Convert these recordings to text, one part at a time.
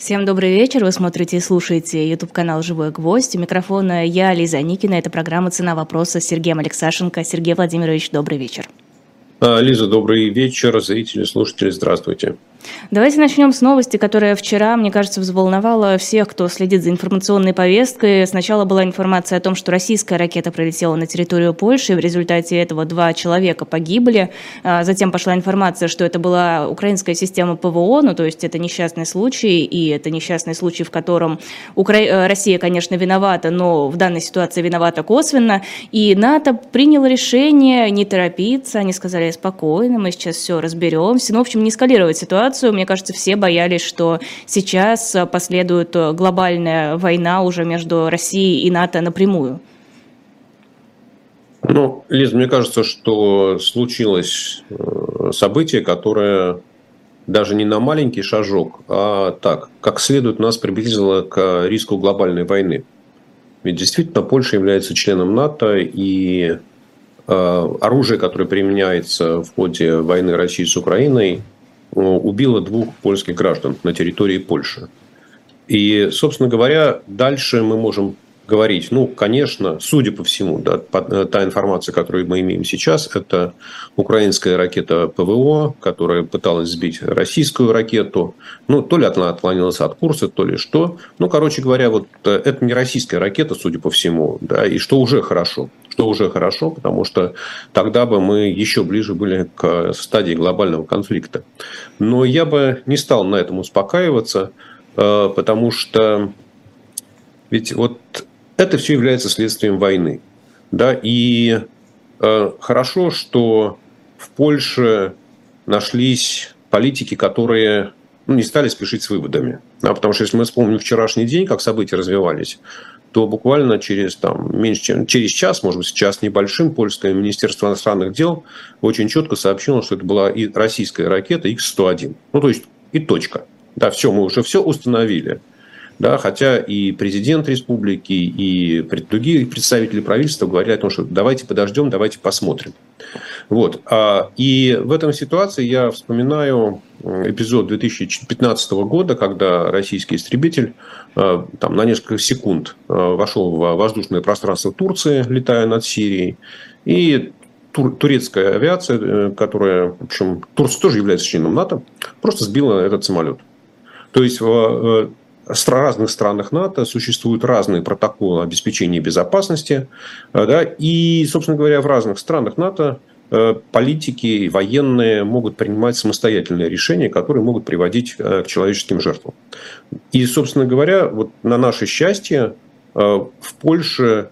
Всем добрый вечер. Вы смотрите и слушаете YouTube канал «Живой гвоздь». У микрофона я, Лиза Никина. Это программа «Цена вопроса» с Сергеем Алексашенко. Сергей Владимирович, добрый вечер. А, Лиза, добрый вечер. Зрители, слушатели, здравствуйте. Давайте начнем с новости, которая вчера, мне кажется, взволновала всех, кто следит за информационной повесткой. Сначала была информация о том, что российская ракета пролетела на территорию Польши, и в результате этого два человека погибли. А затем пошла информация, что это была украинская система ПВО, ну то есть это несчастный случай, и это несчастный случай, в котором Укра... Э, Россия, конечно, виновата, но в данной ситуации виновата косвенно. И НАТО приняло решение не торопиться, они сказали спокойно, мы сейчас все разберемся. Ну, в общем, не эскалировать ситуацию ситуацию. Мне кажется, все боялись, что сейчас э, последует э, глобальная война уже между Россией и НАТО напрямую. Ну, Лиз, мне кажется, что случилось э, событие, которое даже не на маленький шажок, а так, как следует нас приблизило к риску глобальной войны. Ведь действительно Польша является членом НАТО, и оружие, которое применяется в ходе войны России с Украиной, убила двух польских граждан на территории Польши. И, собственно говоря, дальше мы можем говорить, ну, конечно, судя по всему, да, э, та информация, которую мы имеем сейчас, это украинская ракета ПВО, которая пыталась сбить российскую ракету. Ну, то ли она отклонилась от курса, то ли что. Ну, короче говоря, вот э, это не российская ракета, судя по всему, да, и что уже хорошо. Что уже хорошо, потому что тогда бы мы еще ближе были к стадии глобального конфликта. Но я бы не стал на этом успокаиваться, э, потому что ведь вот это все является следствием войны. Да? И э, хорошо, что в Польше нашлись политики, которые ну, не стали спешить с выводами. Да? Потому что если мы вспомним вчерашний день, как события развивались, то буквально через, там, меньше, чем, через час, может быть, час небольшим, польское министерство иностранных дел очень четко сообщило, что это была и российская ракета X-101. Ну, то есть и точка. Да, все, мы уже все установили. Да, хотя и президент республики, и другие представители правительства говорили о том, что давайте подождем, давайте посмотрим. Вот. А, и в этом ситуации я вспоминаю эпизод 2015 года, когда российский истребитель а, там, на несколько секунд а, вошел в воздушное пространство Турции, летая над Сирией, и турецкая авиация, э, которая, в общем, Турция тоже является членом НАТО, просто сбила этот самолет. То есть в разных странах НАТО существуют разные протоколы обеспечения безопасности. Э, да, и, собственно говоря, в разных странах НАТО э, политики и военные могут принимать самостоятельные решения, которые могут приводить э, к человеческим жертвам. И, собственно говоря, вот на наше счастье в Польше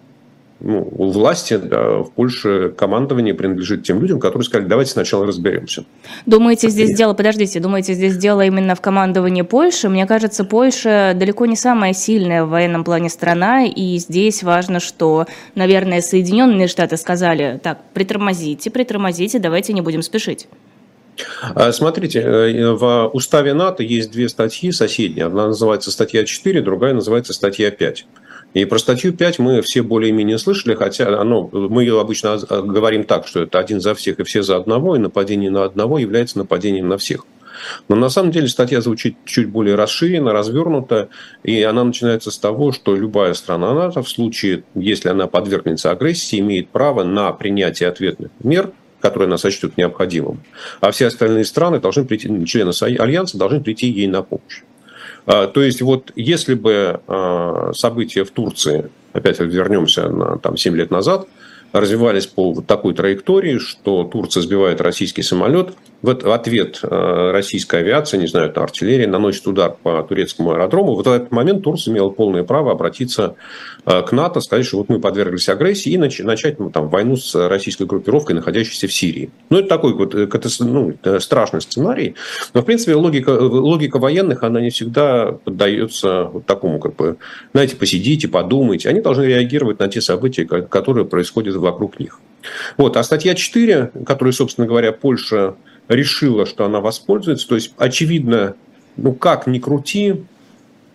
ну, у власти да, в Польше командование принадлежит тем людям, которые сказали, давайте сначала разберемся. Думаете, здесь дело, подождите, думаете, здесь дело именно в командовании Польши? Мне кажется, Польша далеко не самая сильная в военном плане страна, и здесь важно, что, наверное, Соединенные Штаты сказали, так, притормозите, притормозите, давайте не будем спешить. А, смотрите, э, в уставе НАТО есть две статьи соседние. Одна называется статья 4, другая называется статья 5. И про статью 5 мы все более-менее слышали, хотя оно, мы ее обычно говорим так, что это один за всех и все за одного, и нападение на одного является нападением на всех. Но на самом деле статья звучит чуть более расширенно, развернута, и она начинается с того, что любая страна НАТО в случае, если она подвергнется агрессии, имеет право на принятие ответных мер, которые она сочтет необходимым. А все остальные страны должны прийти, члены Альянса должны прийти ей на помощь. А, то есть вот если бы а, события в Турции, опять вернемся на там, 7 лет назад, развивались по такой траектории, что Турция сбивает российский самолет, в ответ э, российская авиация, не знаю, это артиллерия, наносит удар по турецкому аэродрому. В этот момент Турция имела полное право обратиться э, к НАТО, сказать, что вот мы подверглись агрессии и начать ну, там, войну с российской группировкой, находящейся в Сирии. Ну, это такой вот э, ну, страшный сценарий. Но, в принципе, логика, логика военных, она не всегда поддается вот такому, как бы, знаете, посидите, подумайте. Они должны реагировать на те события, которые происходят вокруг них. Вот. А статья 4, которую, собственно говоря, Польша решила, что она воспользуется, то есть, очевидно, ну как ни крути,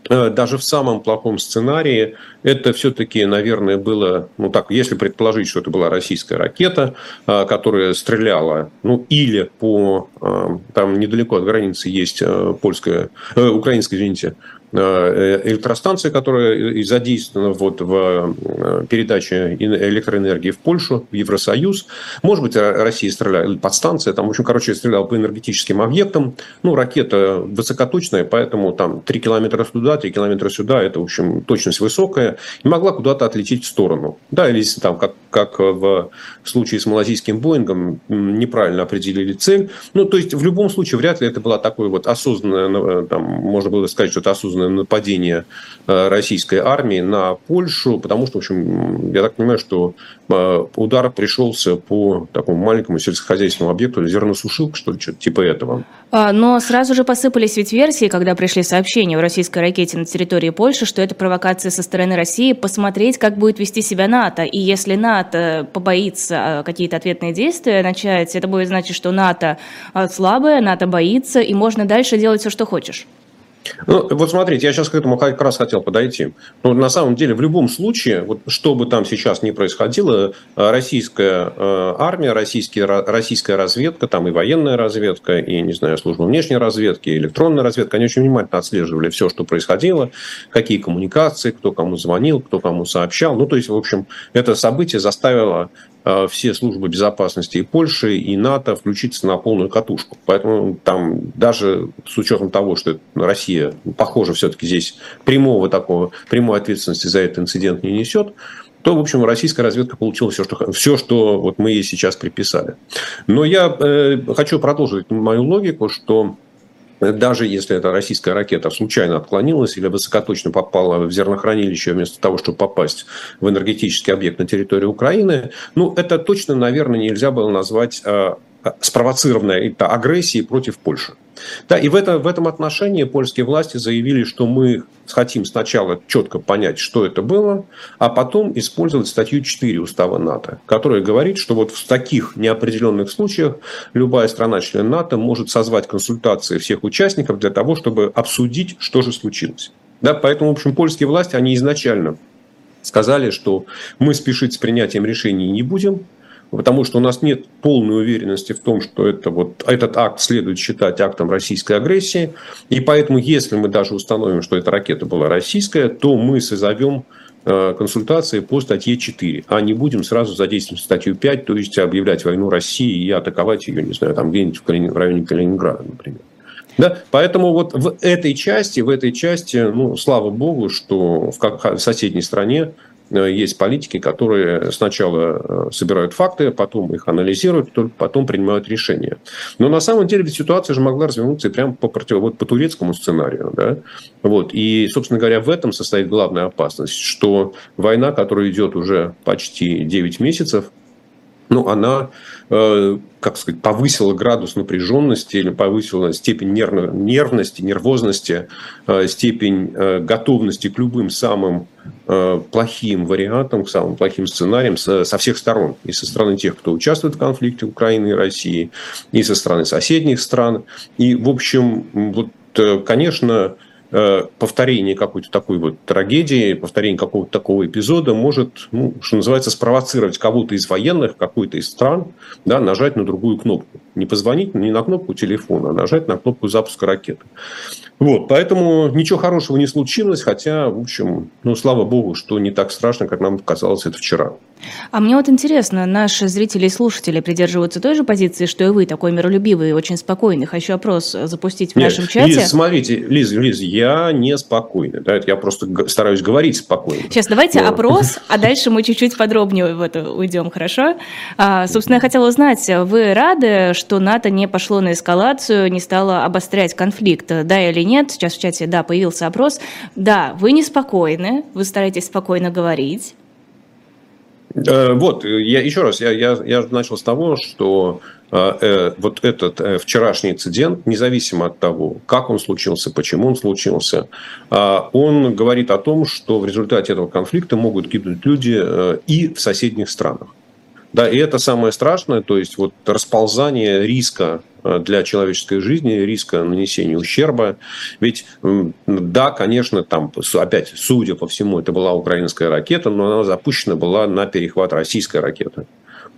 Э, даже в самом плохом сценарии это все-таки, наверное, было, ну так, если предположить, что это была российская ракета, э, которая стреляла, ну или по, э, там недалеко от границы есть польская, украинская, извините, электростанция, которая задействована вот в э, передаче электроэнергии в Польшу, в Евросоюз. Может быть, Россия стреляла, подстанция, там, в общем, короче, стреляла по энергетическим объектам. Ну, ракета высокоточная, поэтому там 3 километра туда, 3 километра сюда, это, в общем, точность высокая, и могла куда-то отлететь в сторону. Да, или там, как, как в случае с малазийским Боингом, неправильно определили цель. Ну, то есть, в любом случае, вряд ли это была такое вот осознанное, там, можно было сказать, что это осознанное нападение э, российской армии на Польшу, потому что, в общем, я так понимаю, что э, удар пришелся по такому маленькому сельскохозяйственному объекту, зерносушилка, что ли, что-то типа этого. А, но сразу же посыпались ведь версии, когда пришли сообщения о российской ракете на территории Польши, что это провокация со стороны России, посмотреть, как будет вести себя НАТО. И если НАТО побоится э, какие-то ответные действия начать, это будет значить, что НАТО слабое, НАТО боится, и можно дальше делать все, что хочешь. Ну, вот смотрите, я сейчас к этому как раз хотел подойти. Ну, на самом деле, в любом случае, вот что бы там сейчас ни происходило, э, российская э, армия, российские, российская разведка, там и военная разведка, и, не знаю, служба внешней разведки, и электронная разведка, они очень внимательно отслеживали все, что происходило, какие коммуникации, кто кому звонил, кто кому сообщал. Ну, то есть, в общем, это событие заставило все службы безопасности и Польши, и НАТО включиться на полную катушку. Поэтому там даже с учетом того, что Россия, похоже, все-таки здесь прямого такого, прямой ответственности за этот инцидент не несет, то, в общем, российская разведка получила все, что, все, что вот мы ей сейчас приписали. Но я э, хочу продолжить мою логику, что даже если эта российская ракета случайно отклонилась или высокоточно попала в зернохранилище вместо того, чтобы попасть в энергетический объект на территории Украины, ну, это точно, наверное, нельзя было назвать э, спровоцированной агрессией против Польши. Да, и в, это, в этом отношении польские власти заявили, что мы хотим сначала четко понять, что это было, а потом использовать статью 4 Устава НАТО, которая говорит, что вот в таких неопределенных случаях любая страна-член НАТО может созвать консультации всех участников для того, чтобы обсудить, что же случилось. Да, поэтому, в общем, польские власти, они изначально сказали, что мы спешить с принятием решений не будем, потому что у нас нет полной уверенности в том, что это вот, этот акт следует считать актом российской агрессии. И поэтому, если мы даже установим, что эта ракета была российская, то мы созовем э, консультации по статье 4, а не будем сразу задействовать статью 5, то есть объявлять войну России и атаковать ее, не знаю, там где-нибудь в районе Калининграда, например. Да? Поэтому вот в этой части, в этой части, ну, слава богу, что в соседней стране есть политики, которые сначала э, собирают факты, потом их анализируют, только потом принимают решения. Но на самом деле ведь ситуация же могла развернуться и прямо по, против... вот по турецкому сценарию. Да? Вот. И, собственно говоря, в этом состоит главная опасность, что война, которая идет уже почти 9 месяцев, ну, она, э, как сказать, повысила градус напряженности или повысила степень нерв, нервности, нервозности, э, степень э, готовности к любым самым э, плохим вариантам, к самым плохим сценариям со, всех сторон. И со стороны тех, кто участвует в конфликте Украины и России, и со стороны соседних стран. И, в общем, вот, э, конечно, Э, повторение какой-то такой вот трагедии, повторение какого-то такого эпизода может, ну, что называется, спровоцировать кого-то из военных, какой-то из стран, да, нажать на другую кнопку. Не позвонить не на кнопку телефона, а нажать на кнопку запуска ракеты. Вот, поэтому ничего хорошего не случилось, хотя, в общем, ну, слава богу, что не так страшно, как нам казалось это вчера. А мне вот интересно, наши зрители и слушатели придерживаются той же позиции, что и вы, такой миролюбивый и очень спокойный. Хочу опрос запустить в Нет, нашем чате. Лиз, смотрите, Лиз, Лиз, я не спокойный. Да, я просто стараюсь говорить спокойно. Сейчас давайте Но... опрос, а дальше мы чуть-чуть подробнее в это уйдем, хорошо? А, собственно, я хотела узнать, вы рады, что НАТО не пошло на эскалацию, не стало обострять конфликт, да или нет? Сейчас в чате, да, появился опрос. Да, вы неспокойны, вы стараетесь спокойно говорить. Э, вот, я еще раз, я, я, я начал с того, что э, э, вот этот э, вчерашний инцидент, независимо от того, как он случился, почему он случился, э, он говорит о том, что в результате этого конфликта могут гибнуть люди э, и в соседних странах. Да, и это самое страшное, то есть вот расползание риска для человеческой жизни, риска нанесения ущерба. Ведь, да, конечно, там, опять, судя по всему, это была украинская ракета, но она запущена была на перехват российской ракеты.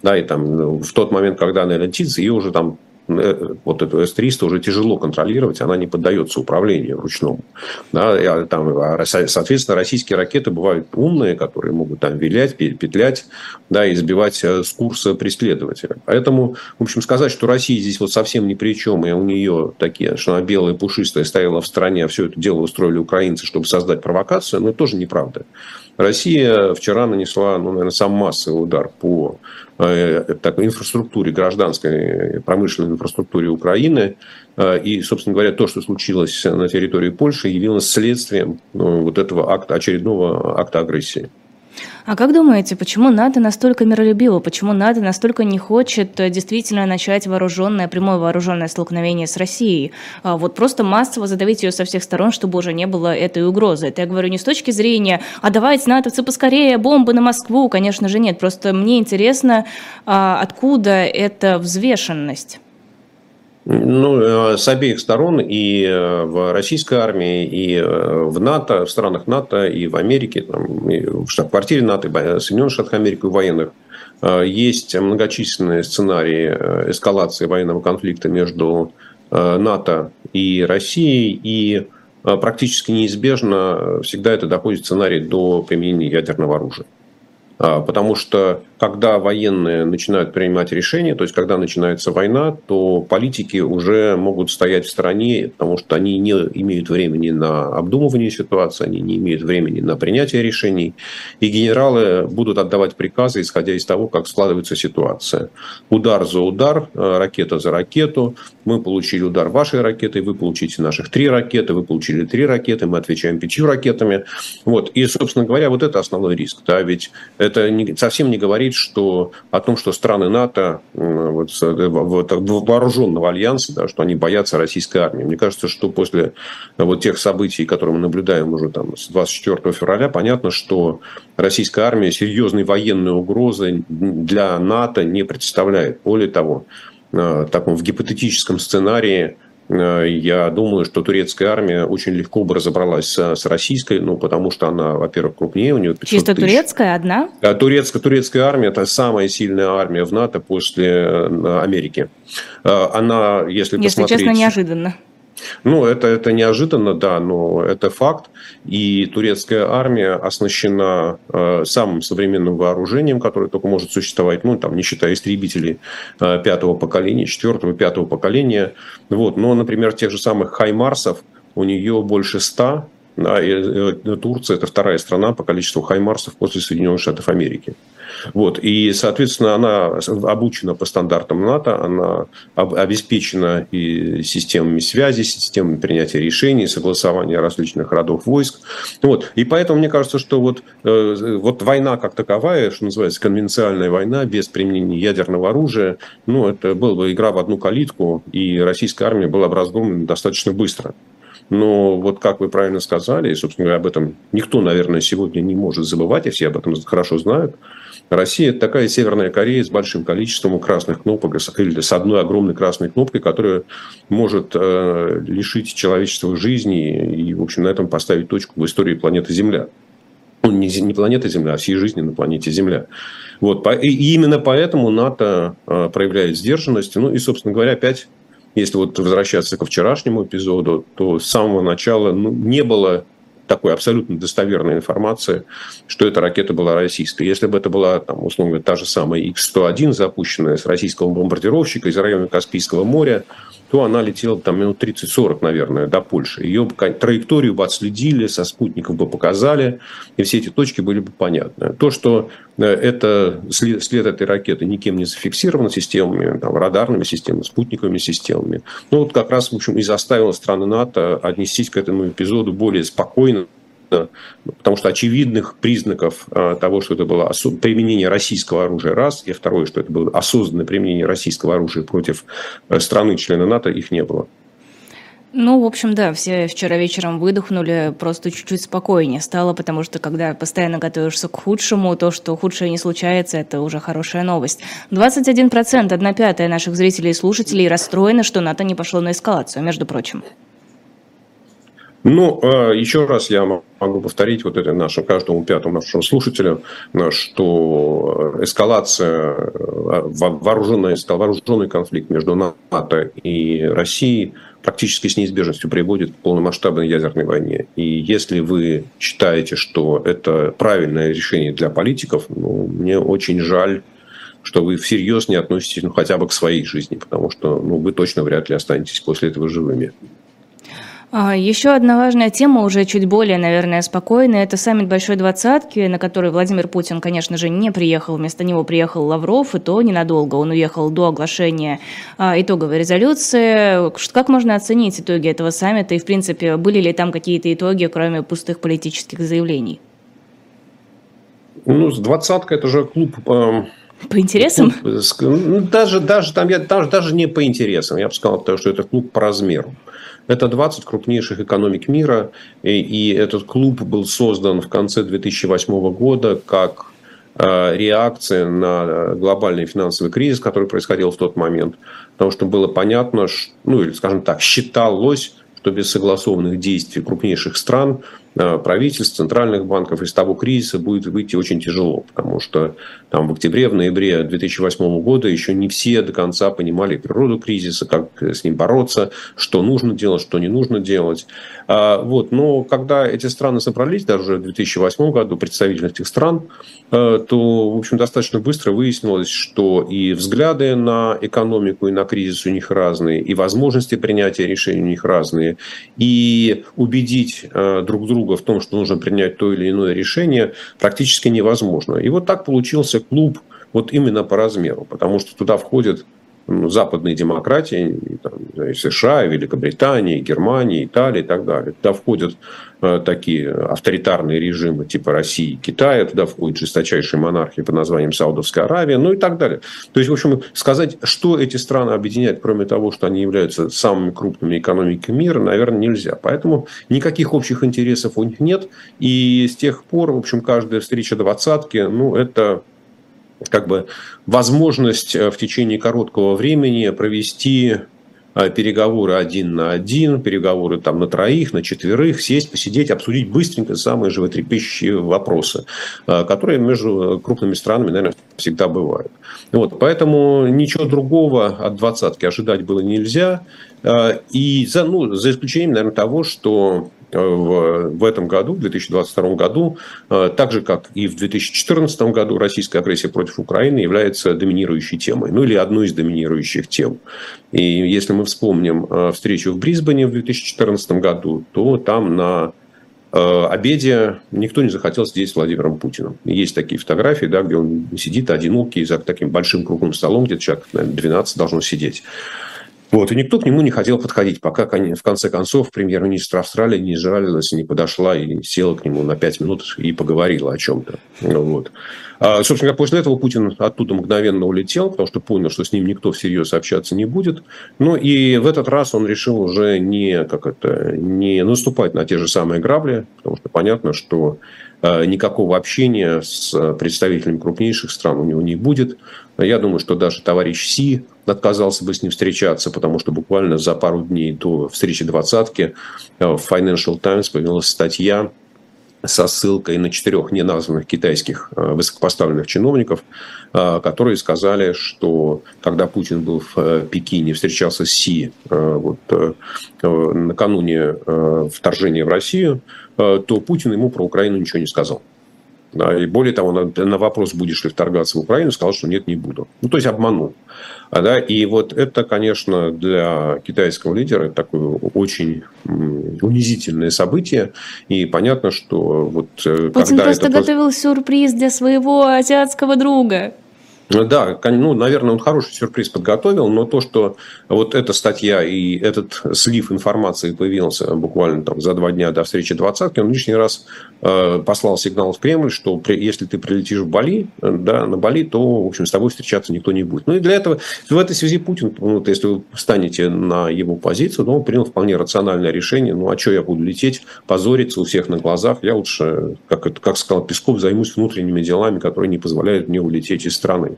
Да, и там ну, в тот момент, когда она летит, ее уже там Э, вот эту С-300 уже тяжело контролировать, она не поддается управлению ручному. Да, а там, а, соответственно, российские ракеты бывают умные, которые могут там вилять, петлять, да, и сбивать э, с курса преследователя. Поэтому, в общем, сказать, что Россия здесь вот совсем ни при чем, и у нее такие, что она белая, пушистая, стояла в стране, а все это дело устроили украинцы, чтобы создать провокацию, это тоже неправда. Россия вчера нанесла, ну, наверное, сам массовый удар по э, такой инфраструктуре, гражданской промышленной инфраструктуре Украины. Э, и, собственно говоря, то, что случилось на территории Польши, явилось следствием ну, вот этого акта, очередного акта агрессии. А как думаете, почему НАТО настолько миролюбиво, почему НАТО настолько не хочет э, действительно начать вооруженное, прямое вооруженное столкновение с Россией? А вот просто массово задавить ее со всех сторон, чтобы уже не было этой угрозы. Это я говорю не с точки зрения, а давайте натовцы поскорее, бомбы на Москву, конечно же нет. Просто мне интересно, а откуда эта взвешенность? Ну, э, с обеих сторон, и э, в российской армии, и э, в НАТО, в странах НАТО, и в Америке, там, и в штаб-квартире НАТО, Соединенных Штатах Америки, у военных, есть многочисленные сценарии эскалации военного конфликта между НАТО и Россией, и практически неизбежно всегда это доходит сценарий до применения ядерного оружия. А, потому что когда военные начинают принимать решения, то есть когда начинается война, то политики уже могут стоять в стороне, потому что они не имеют времени на обдумывание ситуации, они не имеют времени на принятие решений. И генералы будут отдавать приказы, исходя из того, как складывается ситуация. Удар за удар, э, ракета за ракету. Мы получили удар вашей ракетой, вы получите наших три ракеты, вы получили три ракеты, мы отвечаем пятью ракетами. Вот. И, собственно говоря, вот это основной риск. Да? Ведь это не, совсем не говорит что, о том, что страны НАТО, вот, вот, вооруженного альянса, да, что они боятся российской армии. Мне кажется, что после вот тех событий, которые мы наблюдаем уже там, с 24 февраля, понятно, что российская армия серьезной военной угрозы для НАТО не представляет. Более того, таком в гипотетическом сценарии Э, я думаю, что турецкая армия очень легко бы разобралась с, с российской, ну, потому что она, во-первых, крупнее, у нее 500 Чисто тысяч. турецкая одна? Турецкая, турецкая армия – это самая сильная армия в НАТО после э, Америки. Э, она, если, если посмотреть... честно, неожиданно. Ну, это, это неожиданно, да, но это факт. И турецкая армия оснащена э, самым современным вооружением, которое только может существовать, ну, там, не считая истребителей э, пятого поколения, четвертого, пятого поколения. Вот. Но, например, тех же самых «Хаймарсов» у нее больше ста, да, и, э, Турция – это вторая страна по количеству «Хаймарсов» после Соединенных Штатов Америки. Вот. И, соответственно, она обучена по стандартам НАТО, она обеспечена и системами связи, системами принятия решений, согласования различных родов войск. Вот. И поэтому мне кажется, что вот, э, вот война как таковая, что называется, конвенциальная война без применения ядерного оружия, ну, это была бы игра в одну калитку, и российская армия была бы разгромлена достаточно быстро. Но вот как вы правильно сказали, и, собственно говоря, об этом никто, наверное, сегодня не может забывать, и все об этом хорошо знают, Россия – это такая Северная Корея с большим количеством красных кнопок, или с одной огромной красной кнопкой, которая может э, лишить человечества жизни и, в общем, на этом поставить точку в истории планеты Земля. Ну, не, не планета Земля, а всей жизни на планете Земля. Вот, и именно поэтому НАТО э, проявляет сдержанность. Ну и, собственно говоря, опять если вот возвращаться ко вчерашнему эпизоду, то с самого начала ну, не было такой абсолютно достоверной информации, что эта ракета была российская. Если бы это была, там, условно та же самая X-101, запущенная с российского бомбардировщика из района Каспийского моря, то она летела там минут 30-40, наверное, до Польши. Ее траекторию бы отследили, со спутников бы показали, и все эти точки были бы понятны. То, что э, это след, след этой ракеты никем не зафиксирован системами, там, радарными системами, спутниковыми системами, ну, вот как раз, в общем, и заставило страны НАТО отнестись к этому эпизоду более спокойно, потому что очевидных признаков а, того, что это было применение российского оружия, раз, и второе, что это было осознанное применение российского оружия против э, страны-члена НАТО, их не было. Ну, в общем, да, все вчера вечером выдохнули, просто чуть-чуть спокойнее стало, потому что когда постоянно готовишься к худшему, то, что худшее не случается, это уже хорошая новость. 21%, одна пятая наших зрителей и слушателей расстроены, что НАТО не пошло на эскалацию, между прочим. Ну, а, еще раз я могу повторить вот это нашему каждому пятому нашему слушателю, что эскалация, а, вооруженный, вооруженный конфликт между НАТО и Россией практически с неизбежностью приводит к полномасштабной ядерной войне. И если вы считаете, что это правильное решение для политиков, ну, мне очень жаль, что вы всерьез не относитесь ну, хотя бы к своей жизни, потому что ну, вы точно вряд ли останетесь после этого живыми. А, Еще одна важная тема, уже чуть более, наверное, спокойная, это саммит Большой Двадцатки, на который Владимир Путин, конечно же, не приехал. Вместо него приехал Лавров, и то ненадолго. Он уехал до оглашения а, итоговой резолюции. Как можно оценить итоги этого саммита? И, в принципе, были ли там какие-то итоги, кроме пустых политических заявлений? Ну, двадцатка – это же клуб эм, по интересам? Клуб, ну, даже, даже, там, я, даже, даже не по интересам. Я бы сказал, что это клуб по размеру. Это 20 крупнейших экономик мира, и, и этот клуб был создан в конце 2008 года как э, реакция на глобальный финансовый кризис, который происходил в тот момент. Потому что было понятно, что, ну или, скажем так, считалось, что без согласованных действий крупнейших стран Э, правительств, центральных банков из того кризиса будет выйти очень тяжело, потому что там в октябре, в ноябре 2008 года еще не все до конца понимали природу кризиса, как с ним бороться, что нужно делать, что не нужно делать. А, вот. Но когда эти страны собрались, даже в 2008 году, представители этих стран, э, то, в общем, достаточно быстро выяснилось, что и взгляды на экономику и на кризис у них разные, и возможности принятия решений у них разные, и убедить э, друг друга друга в том, что нужно принять то или иное решение, практически невозможно. И вот так получился клуб вот именно по размеру, потому что туда входят западные демократии, там, и США, и Великобритания, и Германия, Италия и так далее. Туда входят э, такие авторитарные режимы типа России, Китая, туда входят жесточайшие монархии под названием Саудовская Аравия, ну и так далее. То есть, в общем, сказать, что эти страны объединяют, кроме того, что они являются самыми крупными экономиками мира, наверное, нельзя. Поэтому никаких общих интересов у них нет. И с тех пор, в общем, каждая встреча двадцатки, ну, это как бы возможность э, в течение короткого времени провести э, переговоры один на один, переговоры там на троих, на четверых, сесть, посидеть, обсудить быстренько самые животрепещущие вопросы, э, которые между крупными странами, наверное, всегда бывают. Вот, поэтому ничего другого от двадцатки ожидать было нельзя. И за, ну, за исключением, наверное, того, что в, в этом году, в 2022 году, э, так же, как и в 2014 году, российская агрессия против Украины является доминирующей темой, ну или одной из доминирующих тем. И если мы вспомним э, встречу в Брисбене в 2014 году, то там на э, обеде никто не захотел сидеть с Владимиром Путиным. Есть такие фотографии, да, где он сидит одинокий за таким большим круглым столом, где человек, наверное, 12 должно сидеть. Вот, и никто к нему не хотел подходить, пока в конце концов премьер-министр Австралии не жалилась, не подошла и села к нему на пять минут и поговорила о чем-то. Вот. А, собственно, после этого Путин оттуда мгновенно улетел, потому что понял, что с ним никто всерьез общаться не будет. Ну и в этот раз он решил уже не, как это, не наступать на те же самые грабли, потому что понятно, что а, никакого общения с представителями крупнейших стран у него не будет. Я думаю, что даже товарищ Си отказался бы с ним встречаться, потому что буквально за пару дней до встречи двадцатки э, в Financial Times появилась статья со ссылкой на четырех неназванных китайских э, высокопоставленных чиновников, э, которые сказали, что когда Путин был в Пекине, встречался с Си вот, накануне вторжения в Россию, то Путин ему про Украину ничего не сказал. Да, и более того, на, на вопрос, будешь ли вторгаться в Украину, сказал, что нет, не буду. Ну, то есть обманул. А, да, и вот это, конечно, для китайского лидера такое очень унизительное событие. И понятно, что вот э, Путин когда просто это... готовил сюрприз для своего азиатского друга. Да, ну, наверное, он хороший сюрприз подготовил, но то, что вот эта статья и этот слив информации появился буквально там за два дня до встречи двадцатки, он лишний раз э, послал сигнал в Кремль, что при, если ты прилетишь в Бали, да, на Бали, то, в общем, с тобой встречаться никто не будет. Ну и для этого, в этой связи Путин, ну, вот, если вы станете на его позицию, то он принял вполне рациональное решение, ну а что я буду лететь, позориться у всех на глазах, я лучше, как, как сказал Песков, займусь внутренними делами, которые не позволяют мне улететь из страны.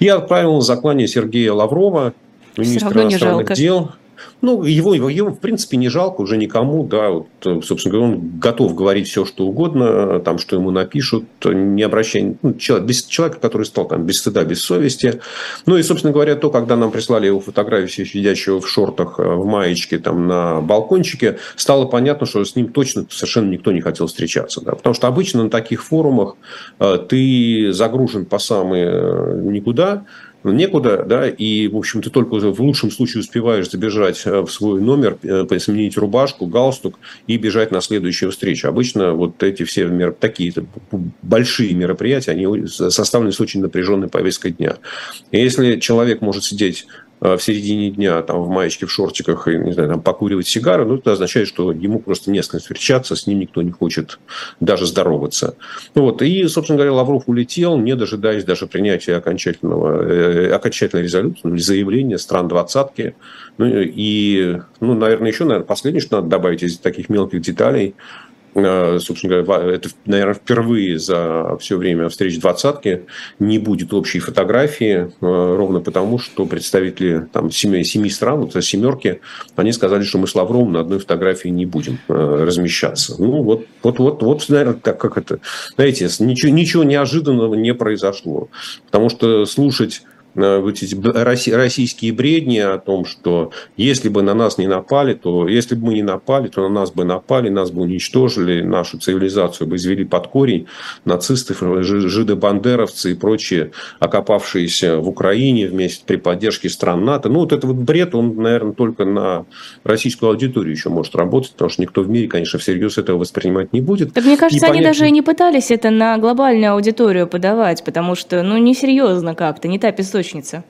Я отправил на заклание Сергея Лаврова, министра иностранных дел. Ну, его, его, его, в принципе, не жалко уже никому, да, вот, собственно говоря, он готов говорить все, что угодно, там, что ему напишут, не обращая, ну, человек, без, человека, который стал там без стыда, без совести. Ну, и, собственно говоря, то, когда нам прислали его фотографию сидящего в шортах, э, в маечке, там, на балкончике, стало понятно, что с ним точно совершенно никто не хотел встречаться, да, потому что обычно на таких форумах э, ты загружен по самые э, никуда, некуда, да, и, в общем, ты только в лучшем случае успеваешь забежать э, в свой номер, э, сменить рубашку, галстук и бежать на следующую встречу. Обычно вот эти все мер... такие большие мероприятия, они составлены с очень напряженной повесткой дня. И если человек может сидеть в середине дня там в маечке, в шортиках и, не знаю, там покуривать сигары, ну, это означает, что ему просто не с кем встречаться, с ним никто не хочет даже здороваться. Ну, вот. И, собственно говоря, Лавров улетел, не дожидаясь даже принятия окончательного, э, окончательной резолюции, ну, заявления стран двадцатки. Ну, и, ну, наверное, еще, наверное, последнее, что надо добавить из таких мелких деталей – Э, собственно говоря, это, наверное, впервые за все время встреч двадцатки не будет общей фотографии, э, ровно потому, что представители там, семи, семи стран, вот семерки, они сказали, что мы с Лавровым на одной фотографии не будем э, размещаться. Ну, вот, вот, вот, вот наверное, так как это, знаете, ничего, ничего неожиданного не произошло. Потому что слушать Э, российские бредни о том, что если бы на нас не напали, то если бы мы не напали, то на нас бы напали, нас бы уничтожили, нашу цивилизацию бы извели под корень, нацистов, жидобандеровцы и прочие, окопавшиеся в Украине вместе при поддержке стран НАТО. Ну, вот этот вот бред, он, наверное, только на российскую аудиторию еще может работать, потому что никто в мире, конечно, всерьез этого воспринимать не будет. Так мне кажется, и они даже и не пытались это на глобальную аудиторию подавать, потому что, ну, несерьезно как-то, не та песочница песочница?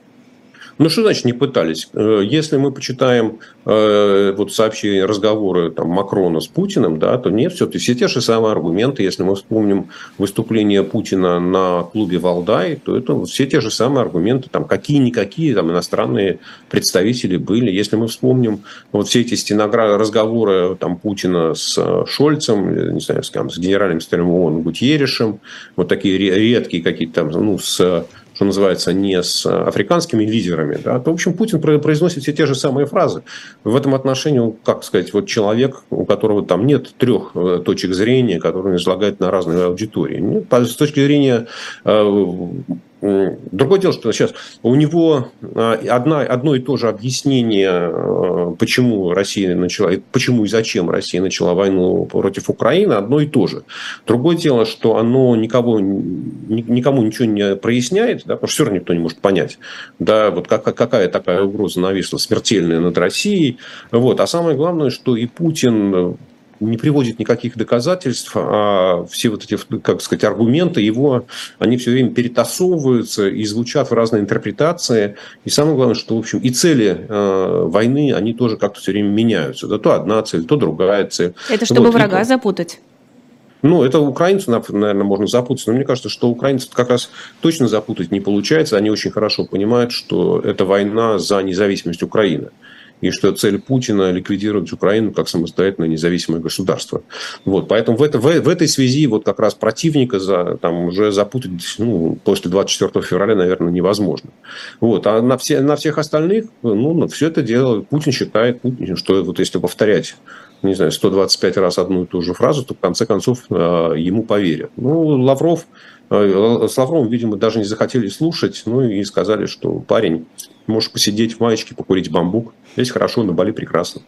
Ну, что значит не пытались? Э, если мы почитаем э, вот сообщения, разговоры там, Макрона с Путиным, да, то нет, все, все те же самые аргументы. Если мы вспомним выступление Путина на клубе Валдай, то это все те же самые аргументы, там какие-никакие там, иностранные представители были. Если мы вспомним вот все эти стенограммы, разговоры там, Путина с э, Шольцем, не знаю, с, там, с генеральным секретарем ООН Гутьерешем, вот такие редкие какие-то там, ну, с что называется, не с африканскими лидерами, да, то, в общем, Путин произносит все те же самые фразы. В этом отношении, как сказать, вот человек, у которого там нет трех э, точек зрения, которые он излагает на разные аудитории. С точки зрения э, Другое дело, что сейчас у него а, одна, одно и то же объяснение, а, почему Россия начала, почему и зачем Россия начала войну против Украины, одно и то же. Другое дело, что оно никого, никому ничего не проясняет, да, потому что все равно никто не может понять, да, вот как, какая такая угроза нависла смертельная над Россией. Вот. А самое главное, что и Путин не приводит никаких доказательств, а все вот эти, как сказать, аргументы его, они все время перетасовываются и звучат в разные интерпретации. И самое главное, что, в общем, и цели э, войны, они тоже как-то все время меняются. Да, то одна цель, то другая цель. Это чтобы вот, врага и... запутать. Ну, это украинцу, наверное, можно запутаться, но мне кажется, что украинцев как раз точно запутать не получается. Они очень хорошо понимают, что это война за независимость Украины и что цель Путина ликвидировать Украину как самостоятельное независимое государство. Вот, поэтому в, это, в, в этой связи вот как раз противника за, там, уже запутать ну, после 24 февраля, наверное, невозможно. Вот, а на, все, на всех остальных, ну, все это дело Путин считает, что вот если повторять не знаю, 125 раз одну и ту же фразу, то в конце концов э, ему поверят. Ну, Лавров, э, с Лавровым, видимо, даже не захотели слушать, ну и сказали, что парень, можешь посидеть в маечке, покурить бамбук. Здесь хорошо, на Бали прекрасно.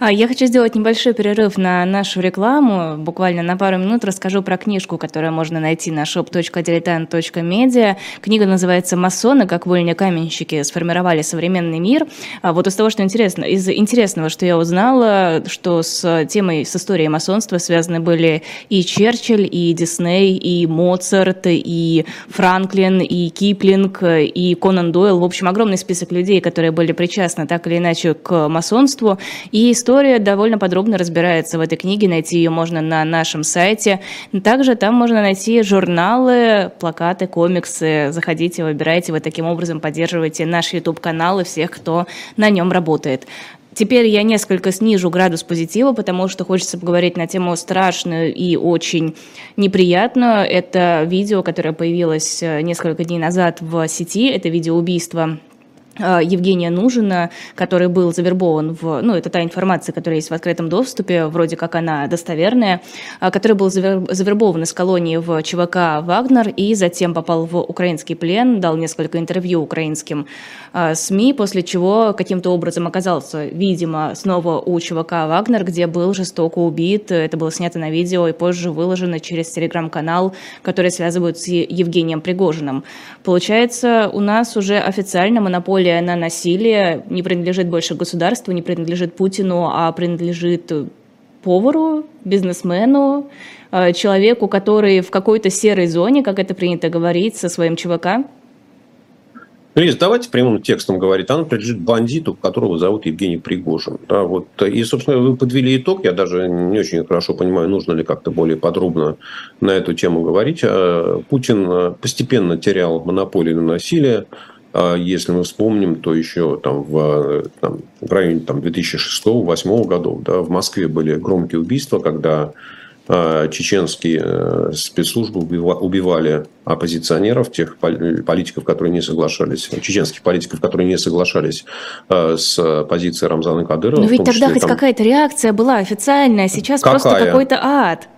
А, я хочу сделать небольшой перерыв на нашу рекламу. Буквально на пару минут расскажу про книжку, которую можно найти на shop.diletant.media. Книга называется «Масоны. Как вольня-каменщики сформировали современный мир». А, вот из того, что интересно, из интересного, что я узнала, что с темой, с историей масонства связаны были и Черчилль, и Дисней, и Моцарт, и Франклин, и Киплинг, и Конан Дойл. В общем, огромный список людей, которые были причастны так или иначе к масонству. И довольно подробно разбирается в этой книге, найти ее можно на нашем сайте. Также там можно найти журналы, плакаты, комиксы. Заходите, выбирайте, вы таким образом поддерживаете наш YouTube-канал и всех, кто на нем работает. Теперь я несколько снижу градус позитива, потому что хочется поговорить на тему страшную и очень неприятную. Это видео, которое появилось э, несколько дней назад в сети. Это видео убийства Евгения Нужина, который был завербован в, ну, это та информация, которая есть в открытом доступе, вроде как она достоверная, э, который был завербован из колонии в ЧВК «Вагнер» и затем попал в украинский плен, дал несколько интервью украинским э, СМИ, после чего каким-то образом оказался, видимо, снова у ЧВК «Вагнер», где был жестоко убит. Это было снято на видео и позже выложено через телеграм-канал, который связывают с Евгением Пригожиным. Получается, у нас уже официально монополия монополия на насилие не принадлежит больше государству, не принадлежит Путину, а принадлежит повару, бизнесмену, э, человеку, который в какой-то серой зоне, как это принято говорить, со своим ЧВК? Лиз, давайте прямым текстом говорить. Она принадлежит бандиту, которого зовут Евгений Пригожин. Да, вот. И, собственно, вы подвели итог. Я даже не очень хорошо понимаю, нужно ли как-то более подробно на эту тему говорить. А Путин э, постепенно терял монополию на насилие если мы вспомним, то еще там в, там, в районе там, 2006-2008 годов да, в Москве были громкие убийства, когда э, чеченские э, спецслужбы убивали оппозиционеров, тех политиков, которые не соглашались, чеченских политиков, которые не соглашались э, с позицией Рамзана Кадырова. Но ведь тогда числе, хоть там... какая-то реакция была официальная, сейчас Какая? просто какой-то ад.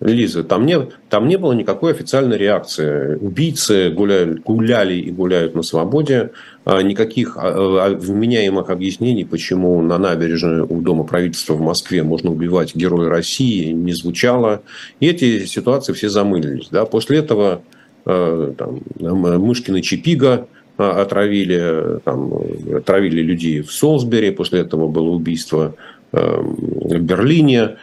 Лиза, там не, там не было никакой официальной реакции. Убийцы гуляли, гуляли и гуляют на свободе. А никаких а, а, вменяемых объяснений, почему на набережной у Дома правительства в Москве можно убивать героя России, не звучало. И эти ситуации все замылились. Да? После этого там, Мышкина Чипига отравили, там, отравили людей в Солсбери. После этого было убийство в Берлине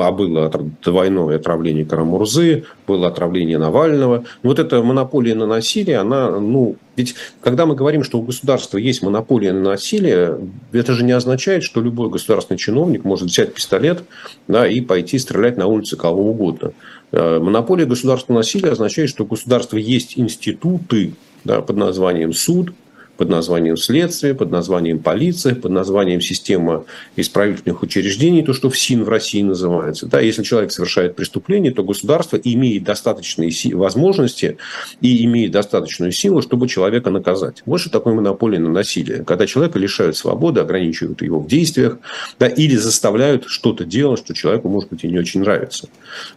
а было двойное отравление Карамурзы, было отравление Навального. Вот эта монополия на насилие, она, ну, ведь когда мы говорим, что у государства есть монополия на насилие, это же не означает, что любой государственный чиновник может взять пистолет да, и пойти стрелять на улице кого угодно. Э, монополия государственного насилия означает, что у государства есть институты да, под названием суд, под названием следствие, под названием полиция, под названием система исправительных учреждений, то, что в СИН в России называется. Да, если человек совершает преступление, то государство имеет достаточные возможности и имеет достаточную силу, чтобы человека наказать. Вот что такое монополия на насилие. Когда человека лишают свободы, ограничивают его в действиях, да, или заставляют что-то делать, что человеку, может быть, и не очень нравится.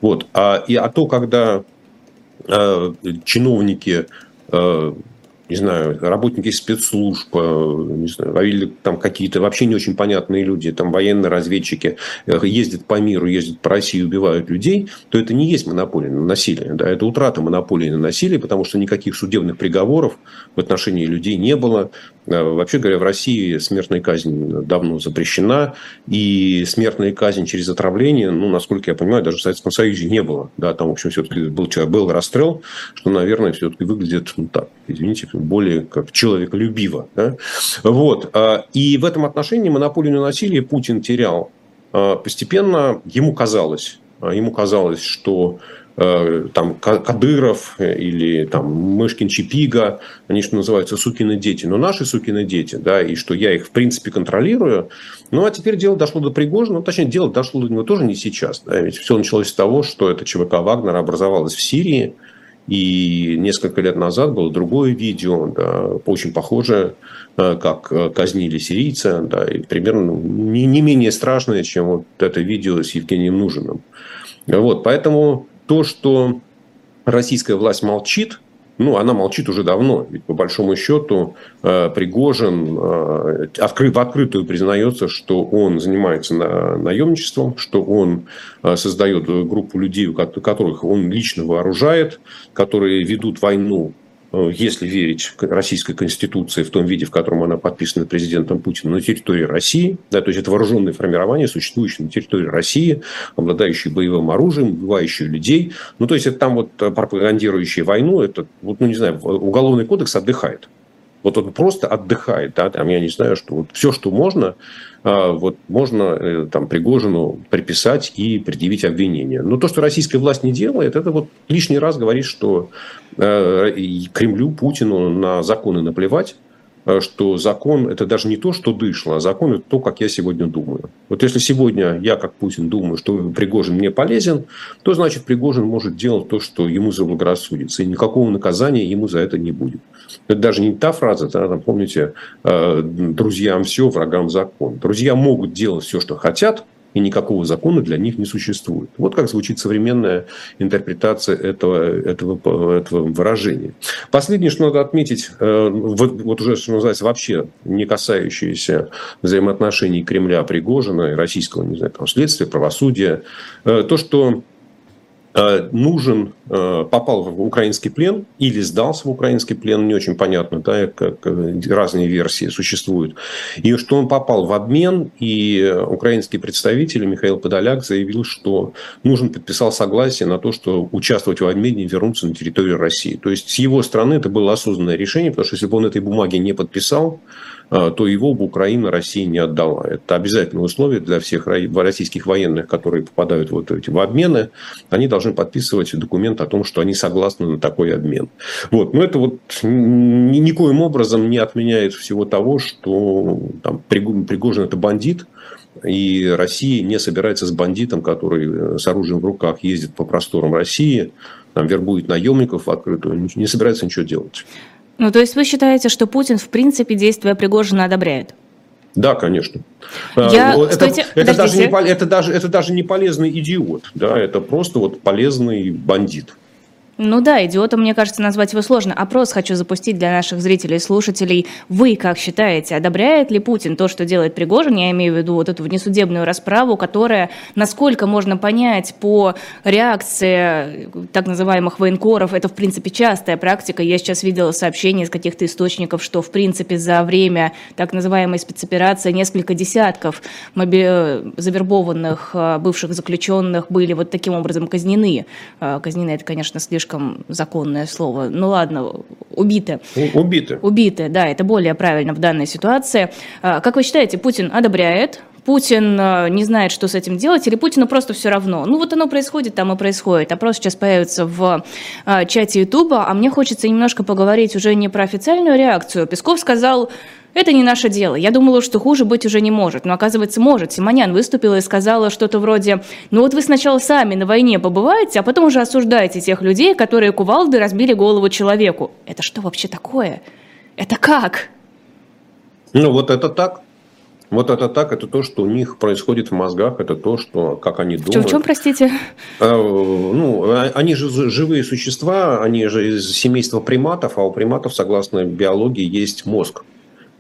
Вот. А, и, а то, когда э, чиновники э, не знаю, работники спецслужб, э, не знаю, или там какие-то вообще не очень понятные люди, там военные разведчики э, ездят по миру, ездят по России, убивают людей, то это не есть монополия на насилие. Да? Это утрата монополии на насилие, потому что никаких судебных приговоров в отношении людей не было. Э, вообще говоря, в России смертная казнь давно запрещена, и смертная казнь через отравление, ну, насколько я понимаю, даже в Советском Союзе не было. Да, там, в общем, все-таки был, был расстрел, что, наверное, все-таки выглядит, ну, так, извините, более как человеколюбиво. Да? Вот. А, и в этом отношении монополию на насилие Путин терял. А, постепенно ему казалось, а, ему казалось, что там Кадыров или там Мышкин Чипига, они что называются сукины дети, но наши сукины дети, да, и что я их в принципе контролирую. Ну, а теперь дело дошло до Пригожина, ну, точнее, дело дошло до него тоже не сейчас, да, ведь все началось с того, что это ЧВК Вагнера образовалась в Сирии, и несколько лет назад было другое видео, да, очень похожее, э, как э, казнили сирийца, да, и примерно не, не менее страшное, чем вот это видео с Евгением Нужиным. Вот, поэтому то, что российская власть молчит, ну, она молчит уже давно. Ведь по большому счету э, Пригожин э, в открытую признается, что он занимается на, наемничеством, что он э, создает группу людей, которых он лично вооружает, которые ведут войну если верить российской конституции в том виде, в котором она подписана президентом Путиным, на территории России, да, то есть это вооруженные формирования, существующие на территории России, обладающие боевым оружием, убивающие людей. Ну, то есть это там вот пропагандирующие войну, это, вот, ну, не знаю, уголовный кодекс отдыхает. Вот он просто отдыхает, да, там, я не знаю, что вот все, что можно, а, вот можно э, там Пригожину приписать и предъявить обвинение. Но то, что российская власть не делает, это вот лишний раз говорит, что э, Кремлю, Путину на законы наплевать, что закон – это даже не то, что дышло, а закон – это то, как я сегодня думаю. Вот если сегодня я, как Путин, думаю, что Пригожин мне полезен, то значит Пригожин может делать то, что ему заблагорассудится, и никакого наказания ему за это не будет. Это даже не та фраза, да, там, помните, э, друзьям все, врагам закон. Друзья могут делать все, что хотят, и никакого закона для них не существует. Вот как звучит современная интерпретация этого, этого, этого выражения. Последнее, что надо отметить, э, вот, вот уже, что называется, вообще не касающееся взаимоотношений Кремля, Пригожина и российского, не знаю, там, следствия, правосудия, э, то, что нужен, э, попал в украинский плен или сдался в украинский плен, не очень понятно, да, как э, разные версии существуют, и что он попал в обмен, и украинский представитель Михаил Подоляк заявил, что нужен, подписал согласие на то, что участвовать в обмене и вернуться на территорию России. То есть с его стороны это было осознанное решение, потому что если бы он этой бумаги не подписал, то его бы Украина России не отдала. Это обязательное условие для всех российских военных, которые попадают вот эти в обмены. Они должны подписывать документ о том, что они согласны на такой обмен. Вот. Но это вот никоим образом не отменяет всего того, что там, Пригожин это бандит, и Россия не собирается с бандитом, который э, с оружием в руках ездит по просторам России, там, вербует наемников в открытую, не собирается ничего делать. Ну, то есть вы считаете, что Путин, в принципе, действия Пригожина одобряет? Да, конечно. Я... Это, Стойте, это, даже не, это, даже, это даже не полезный идиот, да, это просто вот полезный бандит. Ну да, идиотом, мне кажется, назвать его сложно. Опрос хочу запустить для наших зрителей и слушателей. Вы как считаете, одобряет ли Путин то, что делает Пригожин? Я имею в виду вот эту внесудебную расправу, которая, насколько можно понять по реакции так называемых военкоров, это, в принципе, частая практика. Я сейчас видела сообщения из каких-то источников, что, в принципе, за время так называемой спецоперации несколько десятков моби... завербованных а, бывших заключенных были вот таким образом казнены. А, казнены, это, конечно, слишком слишком законное слово. Ну ладно, убиты. Убиты. Убиты, да, это более правильно в данной ситуации. А, как вы считаете, Путин одобряет Путин а, не знает, что с этим делать, или Путину просто все равно. Ну вот оно происходит, там и происходит. Опрос сейчас появится в а, чате Ютуба, а мне хочется немножко поговорить уже не про официальную реакцию. Песков сказал, это не наше дело. Я думала, что хуже быть уже не может. Но оказывается, может. Симонян выступила и сказала что-то вроде, ну вот вы сначала сами на войне побываете, а потом уже осуждаете тех людей, которые кувалды разбили голову человеку. Это что вообще такое? Это как? Ну вот это так. Вот это так, это то, что у них происходит в мозгах, это то, что, как они думают. В чем, простите? А, ну, они же живые существа, они же из семейства приматов, а у приматов, согласно биологии, есть мозг.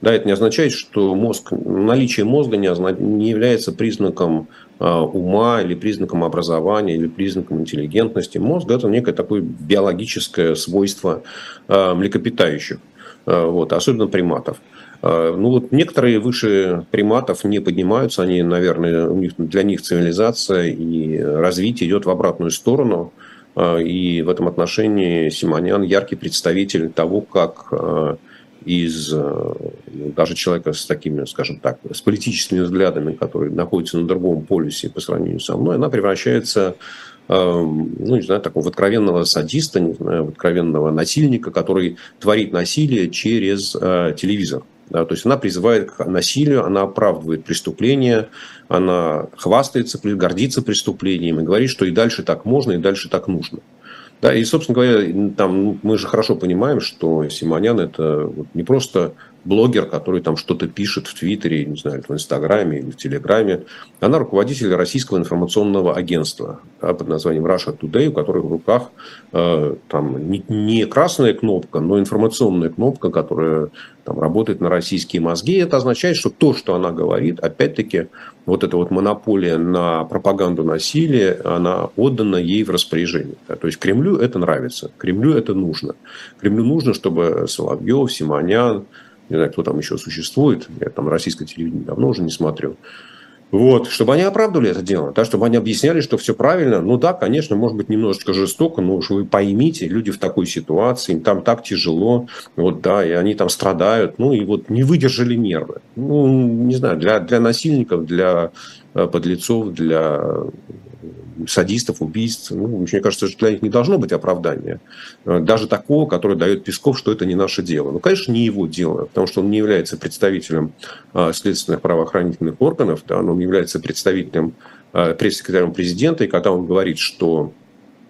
Да, это не означает, что мозг, наличие мозга не, озна, не является признаком э, ума или признаком образования или признаком интеллигентности. Мозг это некое такое биологическое свойство э, млекопитающих, э, вот, особенно приматов. Ну вот некоторые выше приматов не поднимаются, они, наверное, у них, для них цивилизация и развитие идет в обратную сторону. И в этом отношении Симонян яркий представитель того, как из э, даже человека с такими, скажем так, с политическими взглядами, который находится на другом полюсе по сравнению со мной, она превращается эм, ну, не знаю, такого откровенного садиста, не знаю, откровенного насильника, который творит насилие через э, телевизор. Да, то есть она призывает к насилию, она оправдывает преступления, она хвастается, гордится преступлением и говорит, что и дальше так можно, и дальше так нужно. Да, и, собственно говоря, там мы же хорошо понимаем, что Симонян это вот не просто блогер, который там что-то пишет в Твиттере, не знаю, в Инстаграме или в Телеграме. Она руководитель российского информационного агентства да, под названием Russia Today, у которой в руках э, там не, не красная кнопка, но информационная кнопка, которая там, работает на российские мозги. И это означает, что то, что она говорит, опять-таки, вот эта вот монополия на пропаганду насилия, она отдана ей в распоряжение. Да, то есть Кремлю это нравится, Кремлю это нужно. Кремлю нужно, чтобы Соловьев, Симонян, не знаю, кто там еще существует, я там российское телевидение давно уже не смотрю, вот, чтобы они оправдывали это дело, да, чтобы они объясняли, что все правильно. Ну да, конечно, может быть, немножечко жестоко, но уж вы поймите, люди в такой ситуации, им там так тяжело, вот да, и они там страдают, ну и вот не выдержали нервы. Ну, не знаю, для, для насильников, для э, подлецов, для садистов, убийц. Ну, мне кажется, что для них не должно быть оправдания. Э, даже такого, который дает Песков, что это не наше дело. Ну, конечно, не его дело, потому что он не является представителем а, следственных правоохранительных органов, да, он является представителем а, пресс-секретарем президента, и когда он говорит, что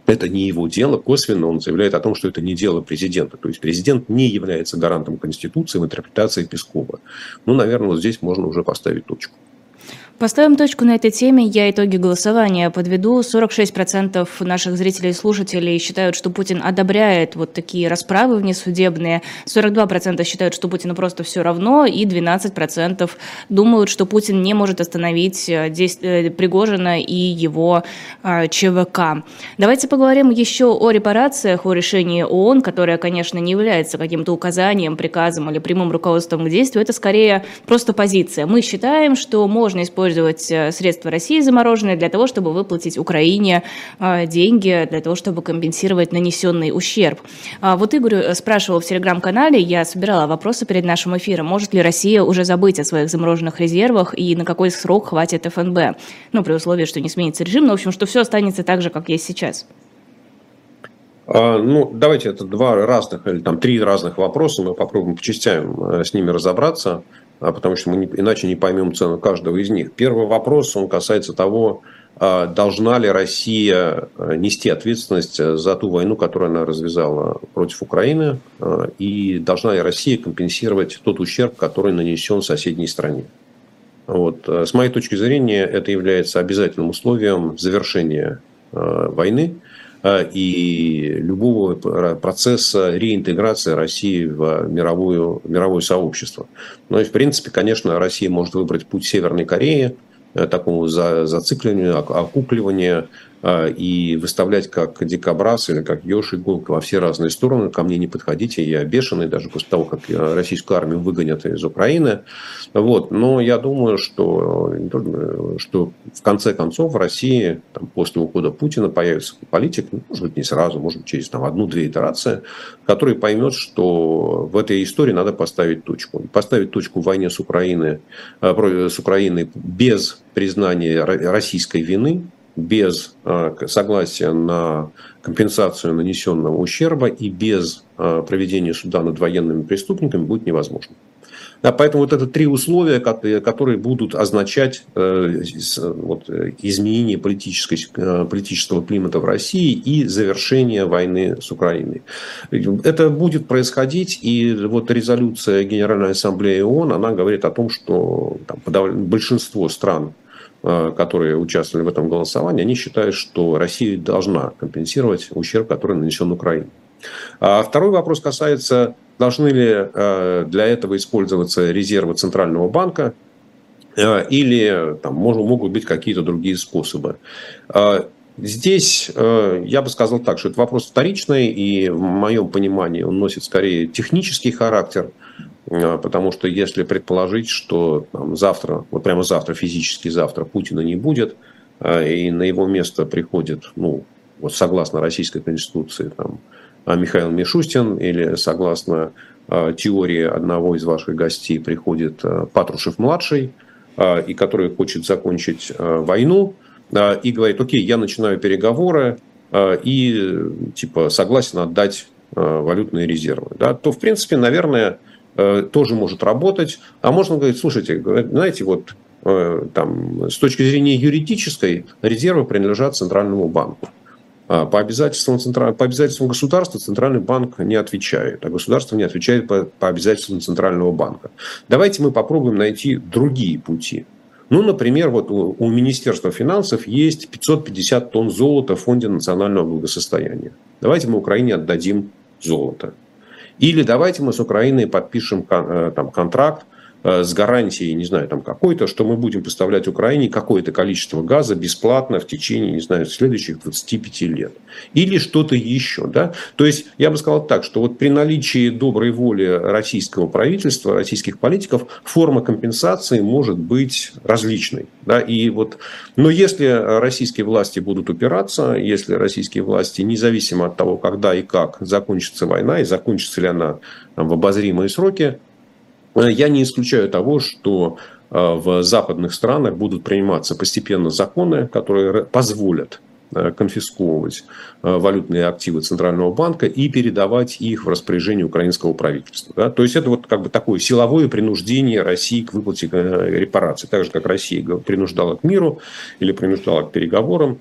это не его дело, косвенно он заявляет о том, что это не дело президента. То есть президент не является гарантом Конституции в интерпретации Пескова. Ну, наверное, вот здесь можно уже поставить точку. Поставим точку на этой теме. Я итоги голосования подведу. 46% наших зрителей и слушателей считают, что Путин одобряет вот такие расправы внесудебные. 42% считают, что Путину просто все равно. И 12% думают, что Путин не может остановить э, действия Пригожина и его э, ЧВК. Давайте поговорим еще о репарациях, о решении ООН, которое, конечно, не является каким-то указанием, приказом или прямым руководством к действию. Это скорее просто позиция. Мы считаем, что можно использовать использовать э, средства России замороженные для того, чтобы выплатить Украине э, деньги, для того, чтобы компенсировать нанесенный ущерб. А вот Игорь э, спрашивал в телеграм-канале, я собирала вопросы перед нашим эфиром, может ли Россия уже забыть о своих замороженных резервах и на какой срок хватит ФНБ? Ну, при условии, что не сменится режим, но, в общем, что все останется так же, как есть сейчас. А, ну, давайте это два разных или там три разных вопроса, мы попробуем по частям с ними разобраться. А, потому что мы не, иначе не поймем цену каждого из них. Первый вопрос, он касается того, а, должна ли Россия а, нести ответственность за ту войну, которую она развязала против Украины, и должна ли Россия компенсировать тот ущерб, который нанесен соседней стране. Вот. С моей точки зрения, это является обязательным условием завершения войны – а, и любого процесса реинтеграции России в мировую, мировое сообщество. Но, в принципе, конечно, Россия может выбрать путь Северной Кореи, э, такому зацикливанию, окукливанию, а, и выставлять как дикобраз или как еж иголка во все разные стороны. Ко мне не подходите, я бешеный, даже после того, как российскую армию выгонят из Украины. Вот. Но я думаю, что, что в конце концов в России там, после ухода Путина появится политик, ну, может быть, не сразу, может быть, через там, одну-две итерации, который поймет, что в этой истории надо поставить точку. Поставить точку в войне с Украиной, э, с Украиной без признания российской вины, без э, согласия на компенсацию нанесенного ущерба и без э, проведения суда над военными преступниками будет невозможно. Да, поэтому вот это три условия, которые будут означать э, вот, изменение политической, политического климата в России и завершение войны с Украиной. Это будет происходить, и вот резолюция Генеральной Ассамблеи ООН, она говорит о том, что там, большинство стран которые участвовали в этом голосовании, они считают, что Россия должна компенсировать ущерб, который нанесен Украине. А второй вопрос касается, должны ли э, для этого использоваться резервы Центрального банка э, или там, могут быть какие-то другие способы. Здесь я бы сказал так, что это вопрос вторичный, и в моем понимании он носит скорее технический характер – потому что если предположить, что там, завтра, вот прямо завтра, физически завтра Путина не будет, а, и на его место приходит, ну, вот согласно российской конституции, там, а, Михаил Мишустин, или согласно теории одного из ваших гостей приходит Патрушев-младший, и который хочет закончить войну, и говорит, окей, я начинаю переговоры, и типа согласен отдать валютные резервы, да, то, в принципе, наверное, Э, тоже может работать. А можно говорить, слушайте, знаете, вот э, там, с точки зрения юридической резервы принадлежат Центральному банку. А по обязательствам, централь... по обязательствам государства Центральный банк не отвечает, а государство не отвечает по, по обязательствам Центрального банка. Давайте мы попробуем найти другие пути. Ну, например, вот у, у Министерства финансов есть 550 тонн золота в Фонде национального благосостояния. Давайте мы Украине отдадим золото. Или давайте мы с Украиной подпишем э, там, контракт с гарантией, не знаю, там какой-то, что мы будем поставлять Украине какое-то количество газа бесплатно в течение, не знаю, следующих 25 лет. Или что-то еще. Да? То есть, я бы сказал так, что вот при наличии доброй воли российского правительства, российских политиков, форма компенсации может быть различной. Да? И вот, но если российские власти будут упираться, если российские власти, независимо от того, когда и как закончится война, и закончится ли она в обозримые сроки, Э, я не исключаю того, что э, в западных странах будут приниматься постепенно законы, которые позволят э, конфисковывать валютные активы Центрального банка и передавать их в распоряжение украинского правительства. Да? То есть это вот как бы такое силовое принуждение России к выплате репараций. Так же, как Россия принуждала к миру или принуждала к переговорам,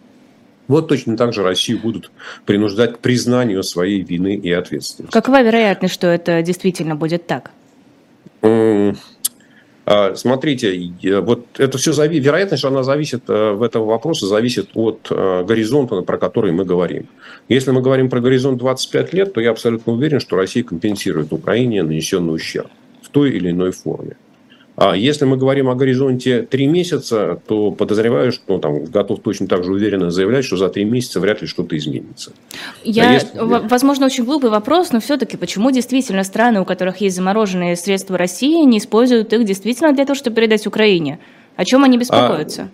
вот точно так же Россию будут принуждать к признанию своей вины и ответственности. Какова вероятность, что это действительно будет так? А, смотрите, вот это все зависит, вероятность, она зависит э, в этом вопросе, зависит от э, горизонта, про который мы говорим. Если мы говорим про горизонт 25 лет, то я абсолютно уверен, что Россия компенсирует Украине нанесенный ущерб в той или иной форме. А если мы говорим о горизонте три месяца, то подозреваю, что там готов точно так же уверенно заявлять, что за три месяца вряд ли что-то изменится. Я, а если... Возможно, очень глупый вопрос, но все-таки почему действительно страны, у которых есть замороженные средства России, не используют их действительно для того, чтобы передать Украине? О чем они беспокоятся?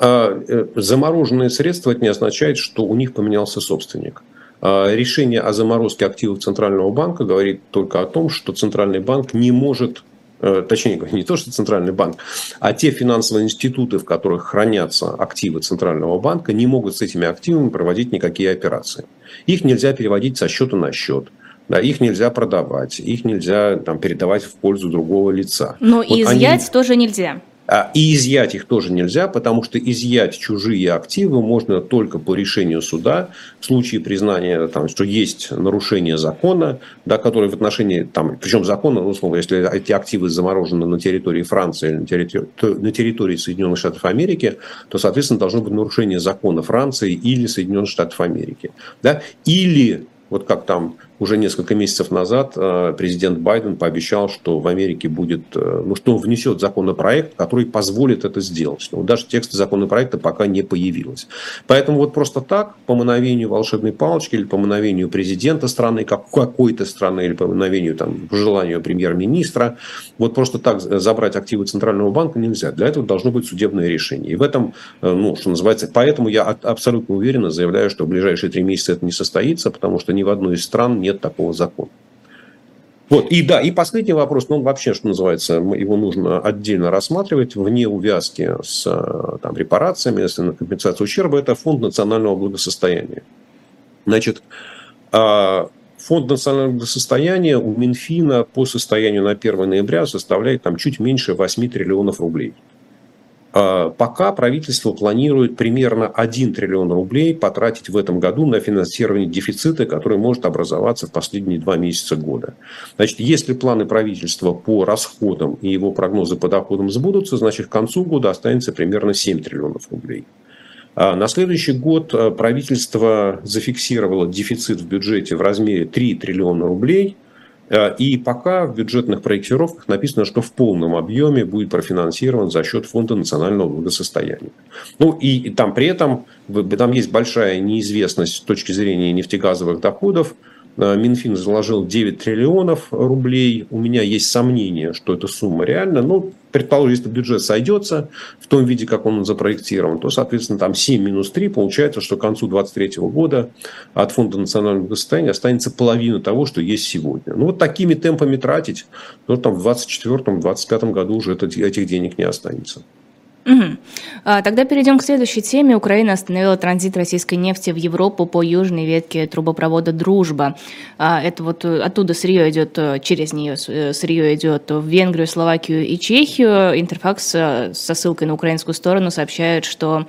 А, а, замороженные средства это не означает, что у них поменялся собственник. А, решение о заморозке активов Центрального банка говорит только о том, что Центральный банк не может Э, точнее говоря, не то, что Центральный банк, а те финансовые институты, в которых хранятся активы Центрального банка, не могут с этими активами проводить никакие операции. Их нельзя переводить со счета на счет. Да, их нельзя продавать, их нельзя там, передавать в пользу другого лица. Но вот изъять они... тоже нельзя. А, и изъять их тоже нельзя, потому что изъять чужие активы можно только по решению суда в случае признания, там, что есть нарушение закона, да, которое в отношении, там, причем закона, ну, условно, если эти активы заморожены на территории Франции или на территории, на территории Соединенных Штатов Америки, то, соответственно, должно быть нарушение закона Франции или Соединенных Штатов Америки. Да? Или вот как там уже несколько месяцев назад э, президент Байден пообещал, что в Америке будет, э, ну, что он внесет законопроект, который позволит это сделать. Но даже текста законопроекта пока не появилось. Поэтому вот просто так, по мановению волшебной палочки или по мановению президента страны, как какой-то страны, или по мановению, там, желанию премьер-министра, вот просто так забрать активы Центрального банка нельзя. Для этого должно быть судебное решение. И в этом, э, ну, что называется, поэтому я абсолютно уверенно заявляю, что в ближайшие три месяца это не состоится, потому что ни в одной из стран нет такого закона. Вот, и да, и последний вопрос, ну, он вообще, что называется, его нужно отдельно рассматривать, вне увязки с там, репарациями, с компенсацией ущерба, это фонд национального благосостояния. Значит, а, фонд национального благосостояния у Минфина по состоянию на 1 ноября составляет там чуть меньше 8 триллионов рублей. А, пока правительство планирует примерно 1 триллион рублей потратить в этом году на финансирование дефицита, который может образоваться в последние два месяца года. Значит, если планы правительства по расходам и его прогнозы по доходам сбудутся, значит, к концу года останется примерно 7 триллионов рублей. А на следующий год а, правительство зафиксировало дефицит в бюджете в размере 3 триллиона рублей – Э, и пока в бюджетных проектировках написано, что в полном объеме будет профинансирован за счет Фонда национального благосостояния. Ну и там при этом там есть большая неизвестность с точки зрения нефтегазовых доходов. Э, Минфин заложил 9 триллионов рублей. У меня есть сомнение, что эта сумма реальна. Но, предположим, если бюджет сойдется в том виде, как он запроектирован, то, соответственно, там 7 минус 3, получается, что к концу 2023 года от Фонда национального благосостояния останется половина того, что есть сегодня. Ну, вот такими темпами тратить, ну, там в 2024-2025 году уже этих денег не останется. Угу. А, тогда перейдем к следующей теме. Украина остановила транзит российской нефти в Европу по южной ветке трубопровода «Дружба». А, это вот э, оттуда сырье идет, э, через нее э, сырье идет в Венгрию, Словакию и Чехию. Интерфакс со ссылкой на украинскую сторону сообщает, что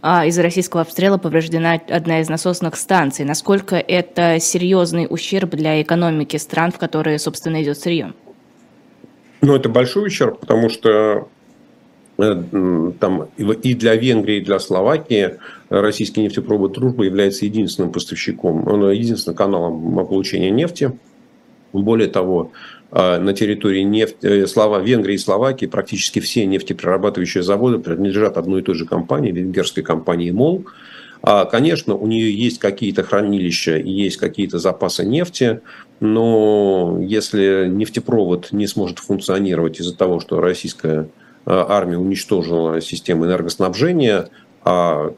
а, из-за российского обстрела повреждена одна из насосных станций. Насколько это серьезный ущерб для экономики стран, в которые, собственно, идет сырье? Ну, это большой ущерб, потому что Э, там и для Венгрии, и для Словакии российский нефтепровод «Дружба» является единственным поставщиком, он единственным каналом получения нефти. Более того, э, на территории нефти, э, Слова, Венгрии и Словакии практически все нефтеперерабатывающие заводы принадлежат одной и той же компании, венгерской компании МОЛ. А, конечно, у нее есть какие-то хранилища и есть какие-то запасы нефти, но если нефтепровод не сможет функционировать из-за того, что российская Э, армия уничтожила систему энергоснабжения, а,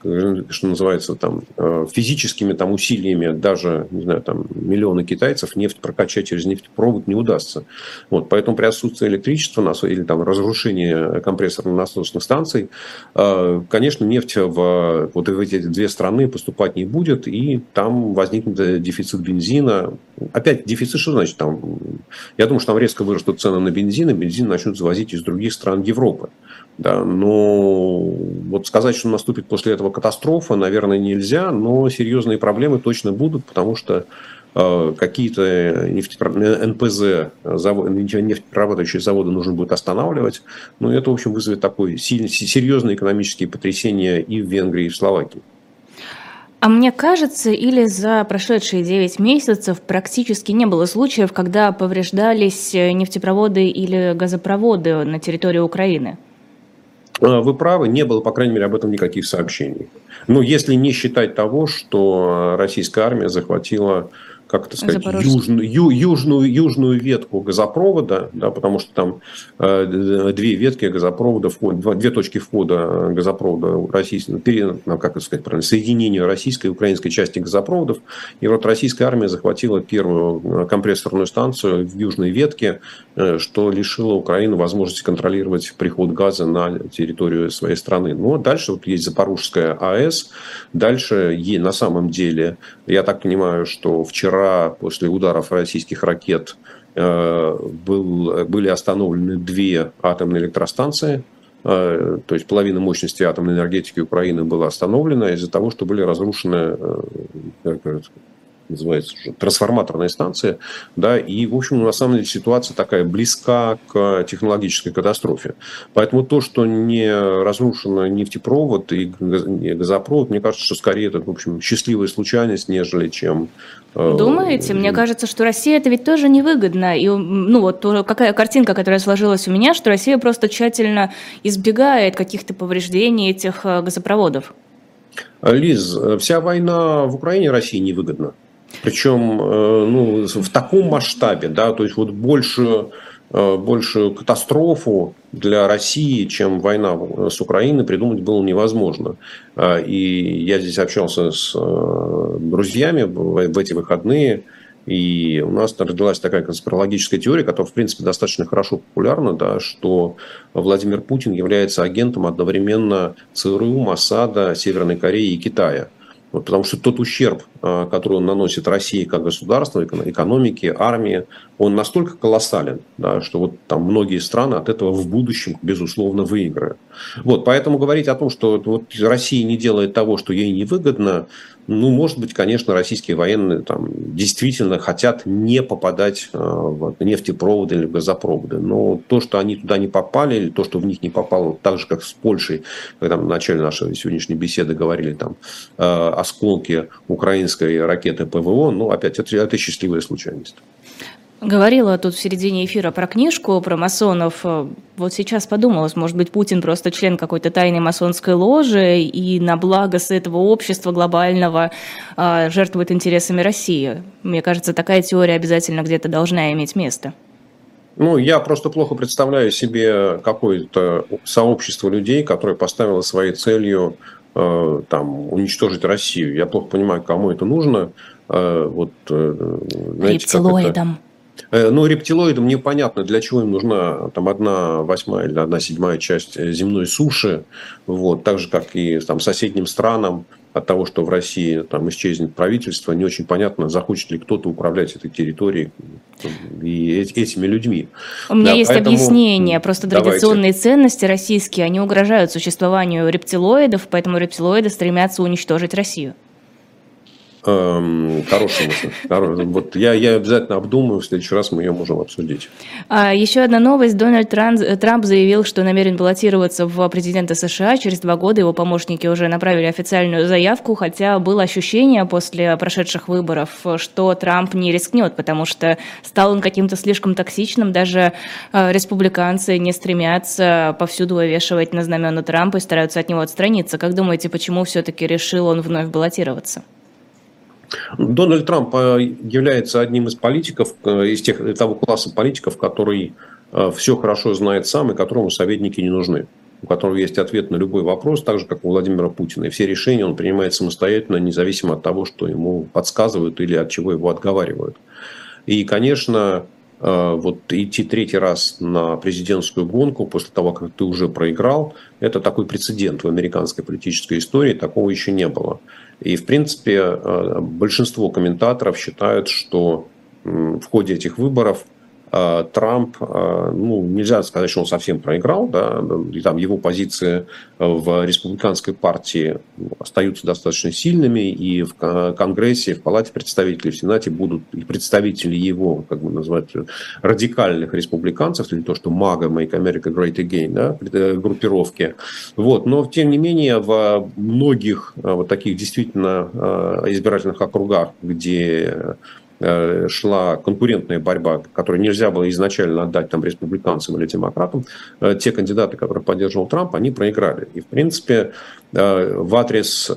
что называется, там, э, физическими там, усилиями даже, не знаю, там, миллионы китайцев нефть прокачать через нефтепровод не удастся. Вот, поэтому при отсутствии электричества или там, разрушении компрессорно-насосных станций, э, конечно, нефть в, вот в эти две страны поступать не будет, и там возникнет дефицит бензина. Опять дефицит, что значит? Там, я думаю, что там резко вырастут цены на бензин, и бензин начнут завозить из других стран Европы. Да, но вот сказать, что наступит после этого катастрофа, наверное, нельзя, но серьезные проблемы точно будут, потому что э, какие-то НПЗ, завод, нефтеперерабатывающие заводы нужно будет останавливать. Но это, в общем, вызовет такое сильный, серьезные экономические потрясения и в Венгрии, и в Словакии. А мне кажется, или за прошедшие 9 месяцев практически не было случаев, когда повреждались нефтепроводы или газопроводы на территории Украины? Э, вы правы, не было, по крайней мере, об этом никаких сообщений. Ну, если не считать того, что российская армия захватила как это сказать, южную, ю, южную, южную ветку газопровода, да, потому что там э, две ветки газопровода, вход, две точки входа газопровода российского, ну, как это сказать правильно, соединению российской и украинской части газопроводов. И вот российская армия захватила первую э, компрессорную станцию в южной ветке, э, что лишило Украину возможности контролировать приход газа на территорию своей страны. Но дальше вот есть Запорожская АЭС, дальше на самом деле, я так понимаю, что вчера вчера после ударов российских ракет э, был, были остановлены две атомные электростанции. Э, то есть половина мощности атомной энергетики Украины была остановлена из-за того, что были разрушены э, называется уже, трансформаторная станция, да, и, в общем, на самом деле ситуация такая близка к технологической катастрофе. Поэтому то, что не разрушен нефтепровод и газопровод, мне кажется, что скорее это, в общем, счастливая случайность, нежели чем... Э, Думаете? Мне кажется, что Россия это ведь тоже невыгодно. И, ну, вот какая картинка, которая сложилась у меня, что Россия просто тщательно избегает каких-то повреждений этих э, газопроводов. Лиз, вся война в Украине России невыгодна. Причем э, ну, в таком масштабе, да, то есть вот больше, э, большую катастрофу для России, чем война с Украиной, придумать было невозможно. И я здесь общался с э, друзьями в эти выходные, и у нас родилась такая конспирологическая теория, которая, в принципе, достаточно хорошо популярна, да, что Владимир Путин является агентом одновременно ЦРУ, Моссада, Северной Кореи и Китая – вот, потому что тот ущерб, который он наносит России как государству, экономике, армии, он настолько колоссален, да, что вот там многие страны от этого в будущем, безусловно, выиграют. Вот, поэтому говорить о том, что вот Россия не делает того, что ей невыгодно, ну, может быть, конечно, российские военные там действительно хотят не попадать э, в нефтепроводы или в газопроводы. Но то, что они туда не попали, или то, что в них не попало, так же, как с Польшей, когда мы в начале нашей сегодняшней беседы говорили там э, осколки украинской ракеты ПВО, ну, опять, это, это счастливая случайность. Говорила тут в середине эфира про книжку, про масонов. Вот сейчас подумалось, может быть, Путин просто член какой-то тайной масонской ложи и на благо с этого общества глобального а, жертвует интересами России. Мне кажется, такая теория обязательно где-то должна иметь место. Ну, я просто плохо представляю себе какое-то сообщество людей, которое поставило своей целью там, уничтожить Россию. Я плохо понимаю, кому это нужно. Э, вот, э, знаете, Рептилоидам. Э, ну, рептилоидам непонятно, для чего им нужна там одна восьмая или одна седьмая часть э, земной суши, вот, так же, как и там, соседним странам, от того, что в России там исчезнет правительство, не очень понятно, захочет ли кто-то управлять этой территорией и этими людьми. У меня да, есть поэтому... объяснение. Просто традиционные Давайте. ценности российские, они угрожают существованию рептилоидов, поэтому рептилоиды стремятся уничтожить Россию. Эм, хорошая мысль. Вот я, я обязательно обдумаю, в следующий раз мы ее можем обсудить. А, еще одна новость. Дональд Трамп, Трамп заявил, что намерен баллотироваться в президента США. Через два года его помощники уже направили официальную заявку, хотя было ощущение после прошедших выборов, что Трамп не рискнет, потому что стал он каким-то слишком токсичным. Даже э, республиканцы не стремятся повсюду вывешивать на знамена Трампа и стараются от него отстраниться. Как думаете, почему все-таки решил он вновь баллотироваться? Дональд Трамп э, является одним из политиков, э, из тех, того класса политиков, который э, все хорошо знает сам и которому советники не нужны у которого есть ответ на любой вопрос, так же, как у Владимира Путина. И все решения он принимает самостоятельно, независимо от того, что ему подсказывают или от чего его отговаривают. И, конечно, вот идти третий раз на президентскую гонку после того, как ты уже проиграл, это такой прецедент в американской политической истории, такого еще не было. И, в принципе, э, большинство комментаторов считают, что в ходе этих выборов Трамп, а, ну, нельзя сказать, что он совсем проиграл, да, и там его позиции в республиканской партии остаются достаточно сильными, и в Конгрессе, в Палате представителей, в Сенате будут и представители его, как бы назвать, радикальных республиканцев, или то, что МАГА, Make America Great Again, да, э, группировки. Вот. Но, тем не менее, в многих э, вот таких действительно избирательных округах, где шла конкурентная борьба, которую нельзя было изначально отдать там республиканцам или демократам, э, те кандидаты, которые поддерживал Трамп, они проиграли. И, в принципе, э, в адрес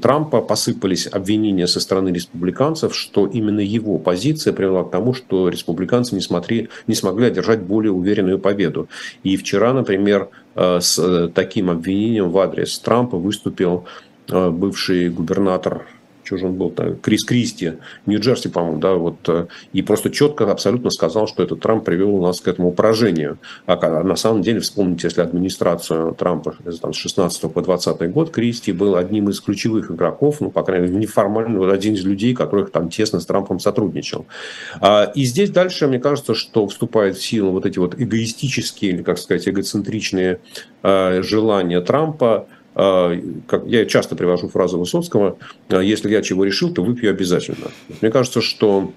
Трампа посыпались обвинения со стороны республиканцев, что именно его позиция привела к тому, что республиканцы не, смотри, не смогли одержать более уверенную победу. И вчера, например, с таким обвинением в адрес Трампа выступил бывший губернатор что же он был там, Крис Кристи, Нью-Джерси, по-моему, да, вот, э, и просто четко абсолютно сказал, что этот Трамп привел нас к этому поражению. А на самом деле, вспомните, если администрацию Трампа там, с 16 по 20 год, Кристи был одним из ключевых игроков, ну, по крайней мере, неформально, вот один из людей, которых там тесно с Трампом сотрудничал. А, и здесь дальше, мне кажется, что вступает в силу вот эти вот эгоистические, или, как сказать, эгоцентричные э, желания Трампа, как я часто привожу фразу Высоцкого, «А, если я чего решил, то выпью обязательно. Мне кажется, что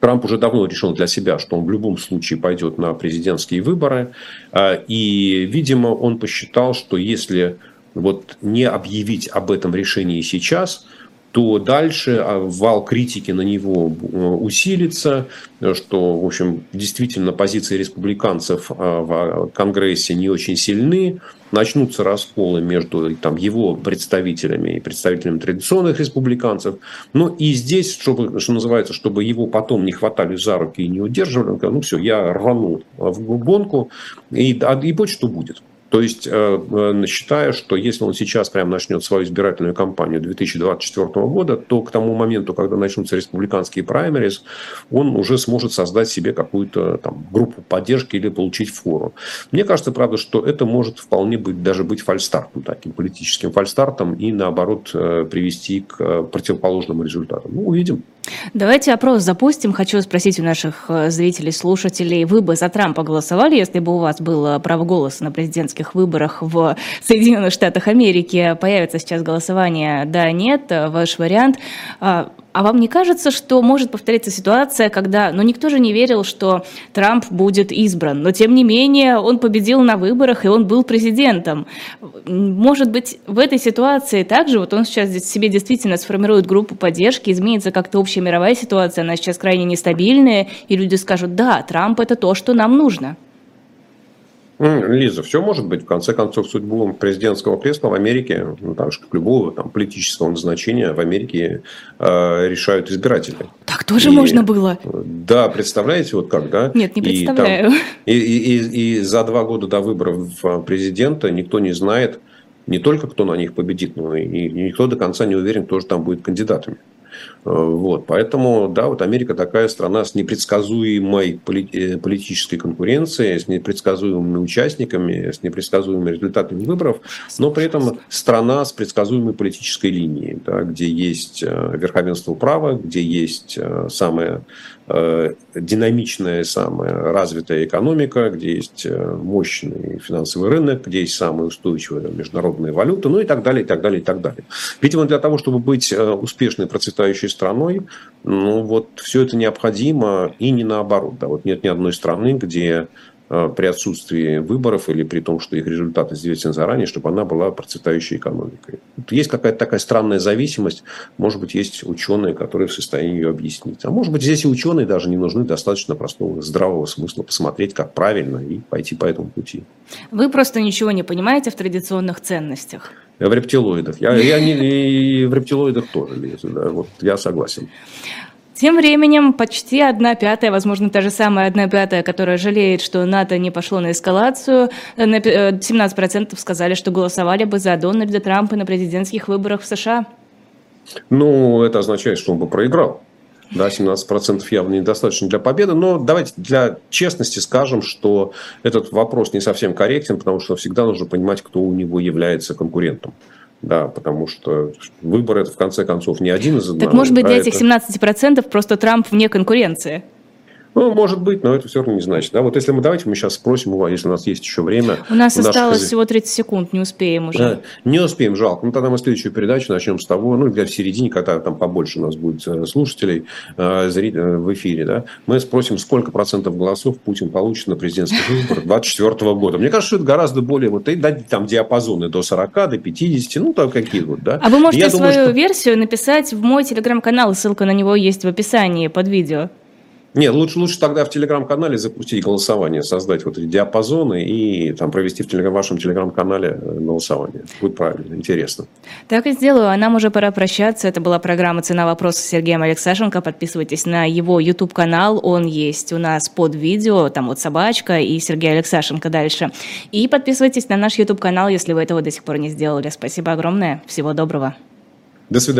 Трамп уже давно решил для себя, что он в любом случае пойдет на президентские выборы. А, и, видимо, он посчитал, что если вот не объявить об этом решении сейчас – то дальше а, вал критики на него усилится, что, в общем, действительно позиции республиканцев а, в Конгрессе не очень сильны, начнутся расколы между там, его представителями и представителями традиционных республиканцев. Ну и здесь, чтобы, что называется, чтобы его потом не хватали за руки и не удерживали, ну все, я рвану в гонку, и, и будь что будет. То есть, э, э, считаю, что если он сейчас прямо начнет свою избирательную кампанию 2024 года, то к тому моменту, когда начнутся республиканские праймерис, он уже сможет создать себе какую-то там, группу поддержки или получить фору. Мне кажется, правда, что это может вполне быть, даже быть фальстартом, таким политическим фальстартом, и наоборот э, привести к противоположному результату. Ну, увидим. Давайте опрос запустим. Хочу спросить у наших э, зрителей, слушателей, вы бы за Трампа голосовали, если бы у вас было право голоса на президентских выборах в Соединенных Штатах Америки? Появится сейчас голосование «да», «нет», ваш вариант. А, вам не кажется, что может повториться ситуация, когда, ну, никто же не верил, что Трамп будет избран, но тем не менее он победил на выборах и он был президентом. Может быть, в этой ситуации также вот он сейчас себе действительно сформирует группу поддержки, изменится как-то общая мировая ситуация, она сейчас крайне нестабильная, и люди скажут, да, Трамп это то, что нам нужно. Лиза, все может быть. В конце концов, судьбу президентского кресла в Америке, ну, так же, как любого там, политического назначения в Америке э, решают избиратели. Так тоже и, можно было? Да, представляете, вот как, да? Нет, не представляю. И, там, и, и, и, и за два года до выборов президента никто не знает не только, кто на них победит, но и никто до конца не уверен, кто же там будет кандидатами. Вот. Поэтому, да, вот Америка такая страна с непредсказуемой политической конкуренцией, с непредсказуемыми участниками, с непредсказуемыми результатами выборов, но при этом страна с предсказуемой политической линией, да, где есть верховенство права, где есть самая динамичная, самая развитая экономика, где есть мощный финансовый рынок, где есть самая устойчивая международная валюта, ну и так далее, и так далее, и так далее. Видимо, для того, чтобы быть успешной, процветающей страной, ну вот все это необходимо и не наоборот. Да, вот нет ни одной страны, где э, при отсутствии выборов или при том, что их результаты известен заранее, чтобы она была процветающей экономикой. Есть какая-то такая странная зависимость, может быть, есть ученые, которые в состоянии ее объяснить. А может быть, здесь и ученые даже не нужны, достаточно простого здравого смысла посмотреть, как правильно, и пойти по этому пути. Вы просто ничего не понимаете в традиционных ценностях. В рептилоидах. Я, я не, и в рептилоидах тоже лезу, да, вот я согласен. Тем временем почти одна пятая, возможно, та же самая одна пятая, которая жалеет, что НАТО не пошло на эскалацию, 17% э, сказали, что голосовали бы за Дональда Трампа на президентских выборах в США. Ну, это означает, что он бы проиграл. Да, 17% явно недостаточно для победы. Но давайте для честности скажем, что этот вопрос не совсем корректен, потому что всегда нужно понимать, кто у него является конкурентом. Да, потому что выбор это в конце концов не один из одного. Так может быть для а этих 17% просто Трамп вне конкуренции? Ну, может быть, но это все равно не значит. Да? Вот если мы давайте мы сейчас спросим у вас, если у нас есть еще время. У нас осталось всего 30 секунд, не успеем уже. Да, не успеем, жалко. Ну, тогда мы следующую передачу начнем с того, ну, где в середине, когда там побольше у нас будет э, слушателей э, э, в эфире, да, мы спросим, сколько процентов голосов Путин получит на президентских выборах 2024 года. Мне кажется, что это гораздо более, вот, там диапазоны до 40, до 50, ну, там какие вот, да. А вы можете Я свою думаю, что... версию написать в мой телеграм-канал, ссылка на него есть в описании под видео. Нет, лучше, лучше тогда в телеграм-канале запустить голосование, создать вот эти диапазоны и там провести в телеграм, вашем телеграм-канале э, голосование. Будет правильно, интересно. Так и сделаю. А нам уже пора прощаться. Это была программа «Цена вопроса» с Сергеем Алексашенко. Подписывайтесь на его YouTube-канал. Он есть у нас под видео. Там вот собачка и Сергей Алексашенко дальше. И подписывайтесь на наш YouTube-канал, если вы этого до сих пор не сделали. Спасибо огромное. Всего доброго. До свидания.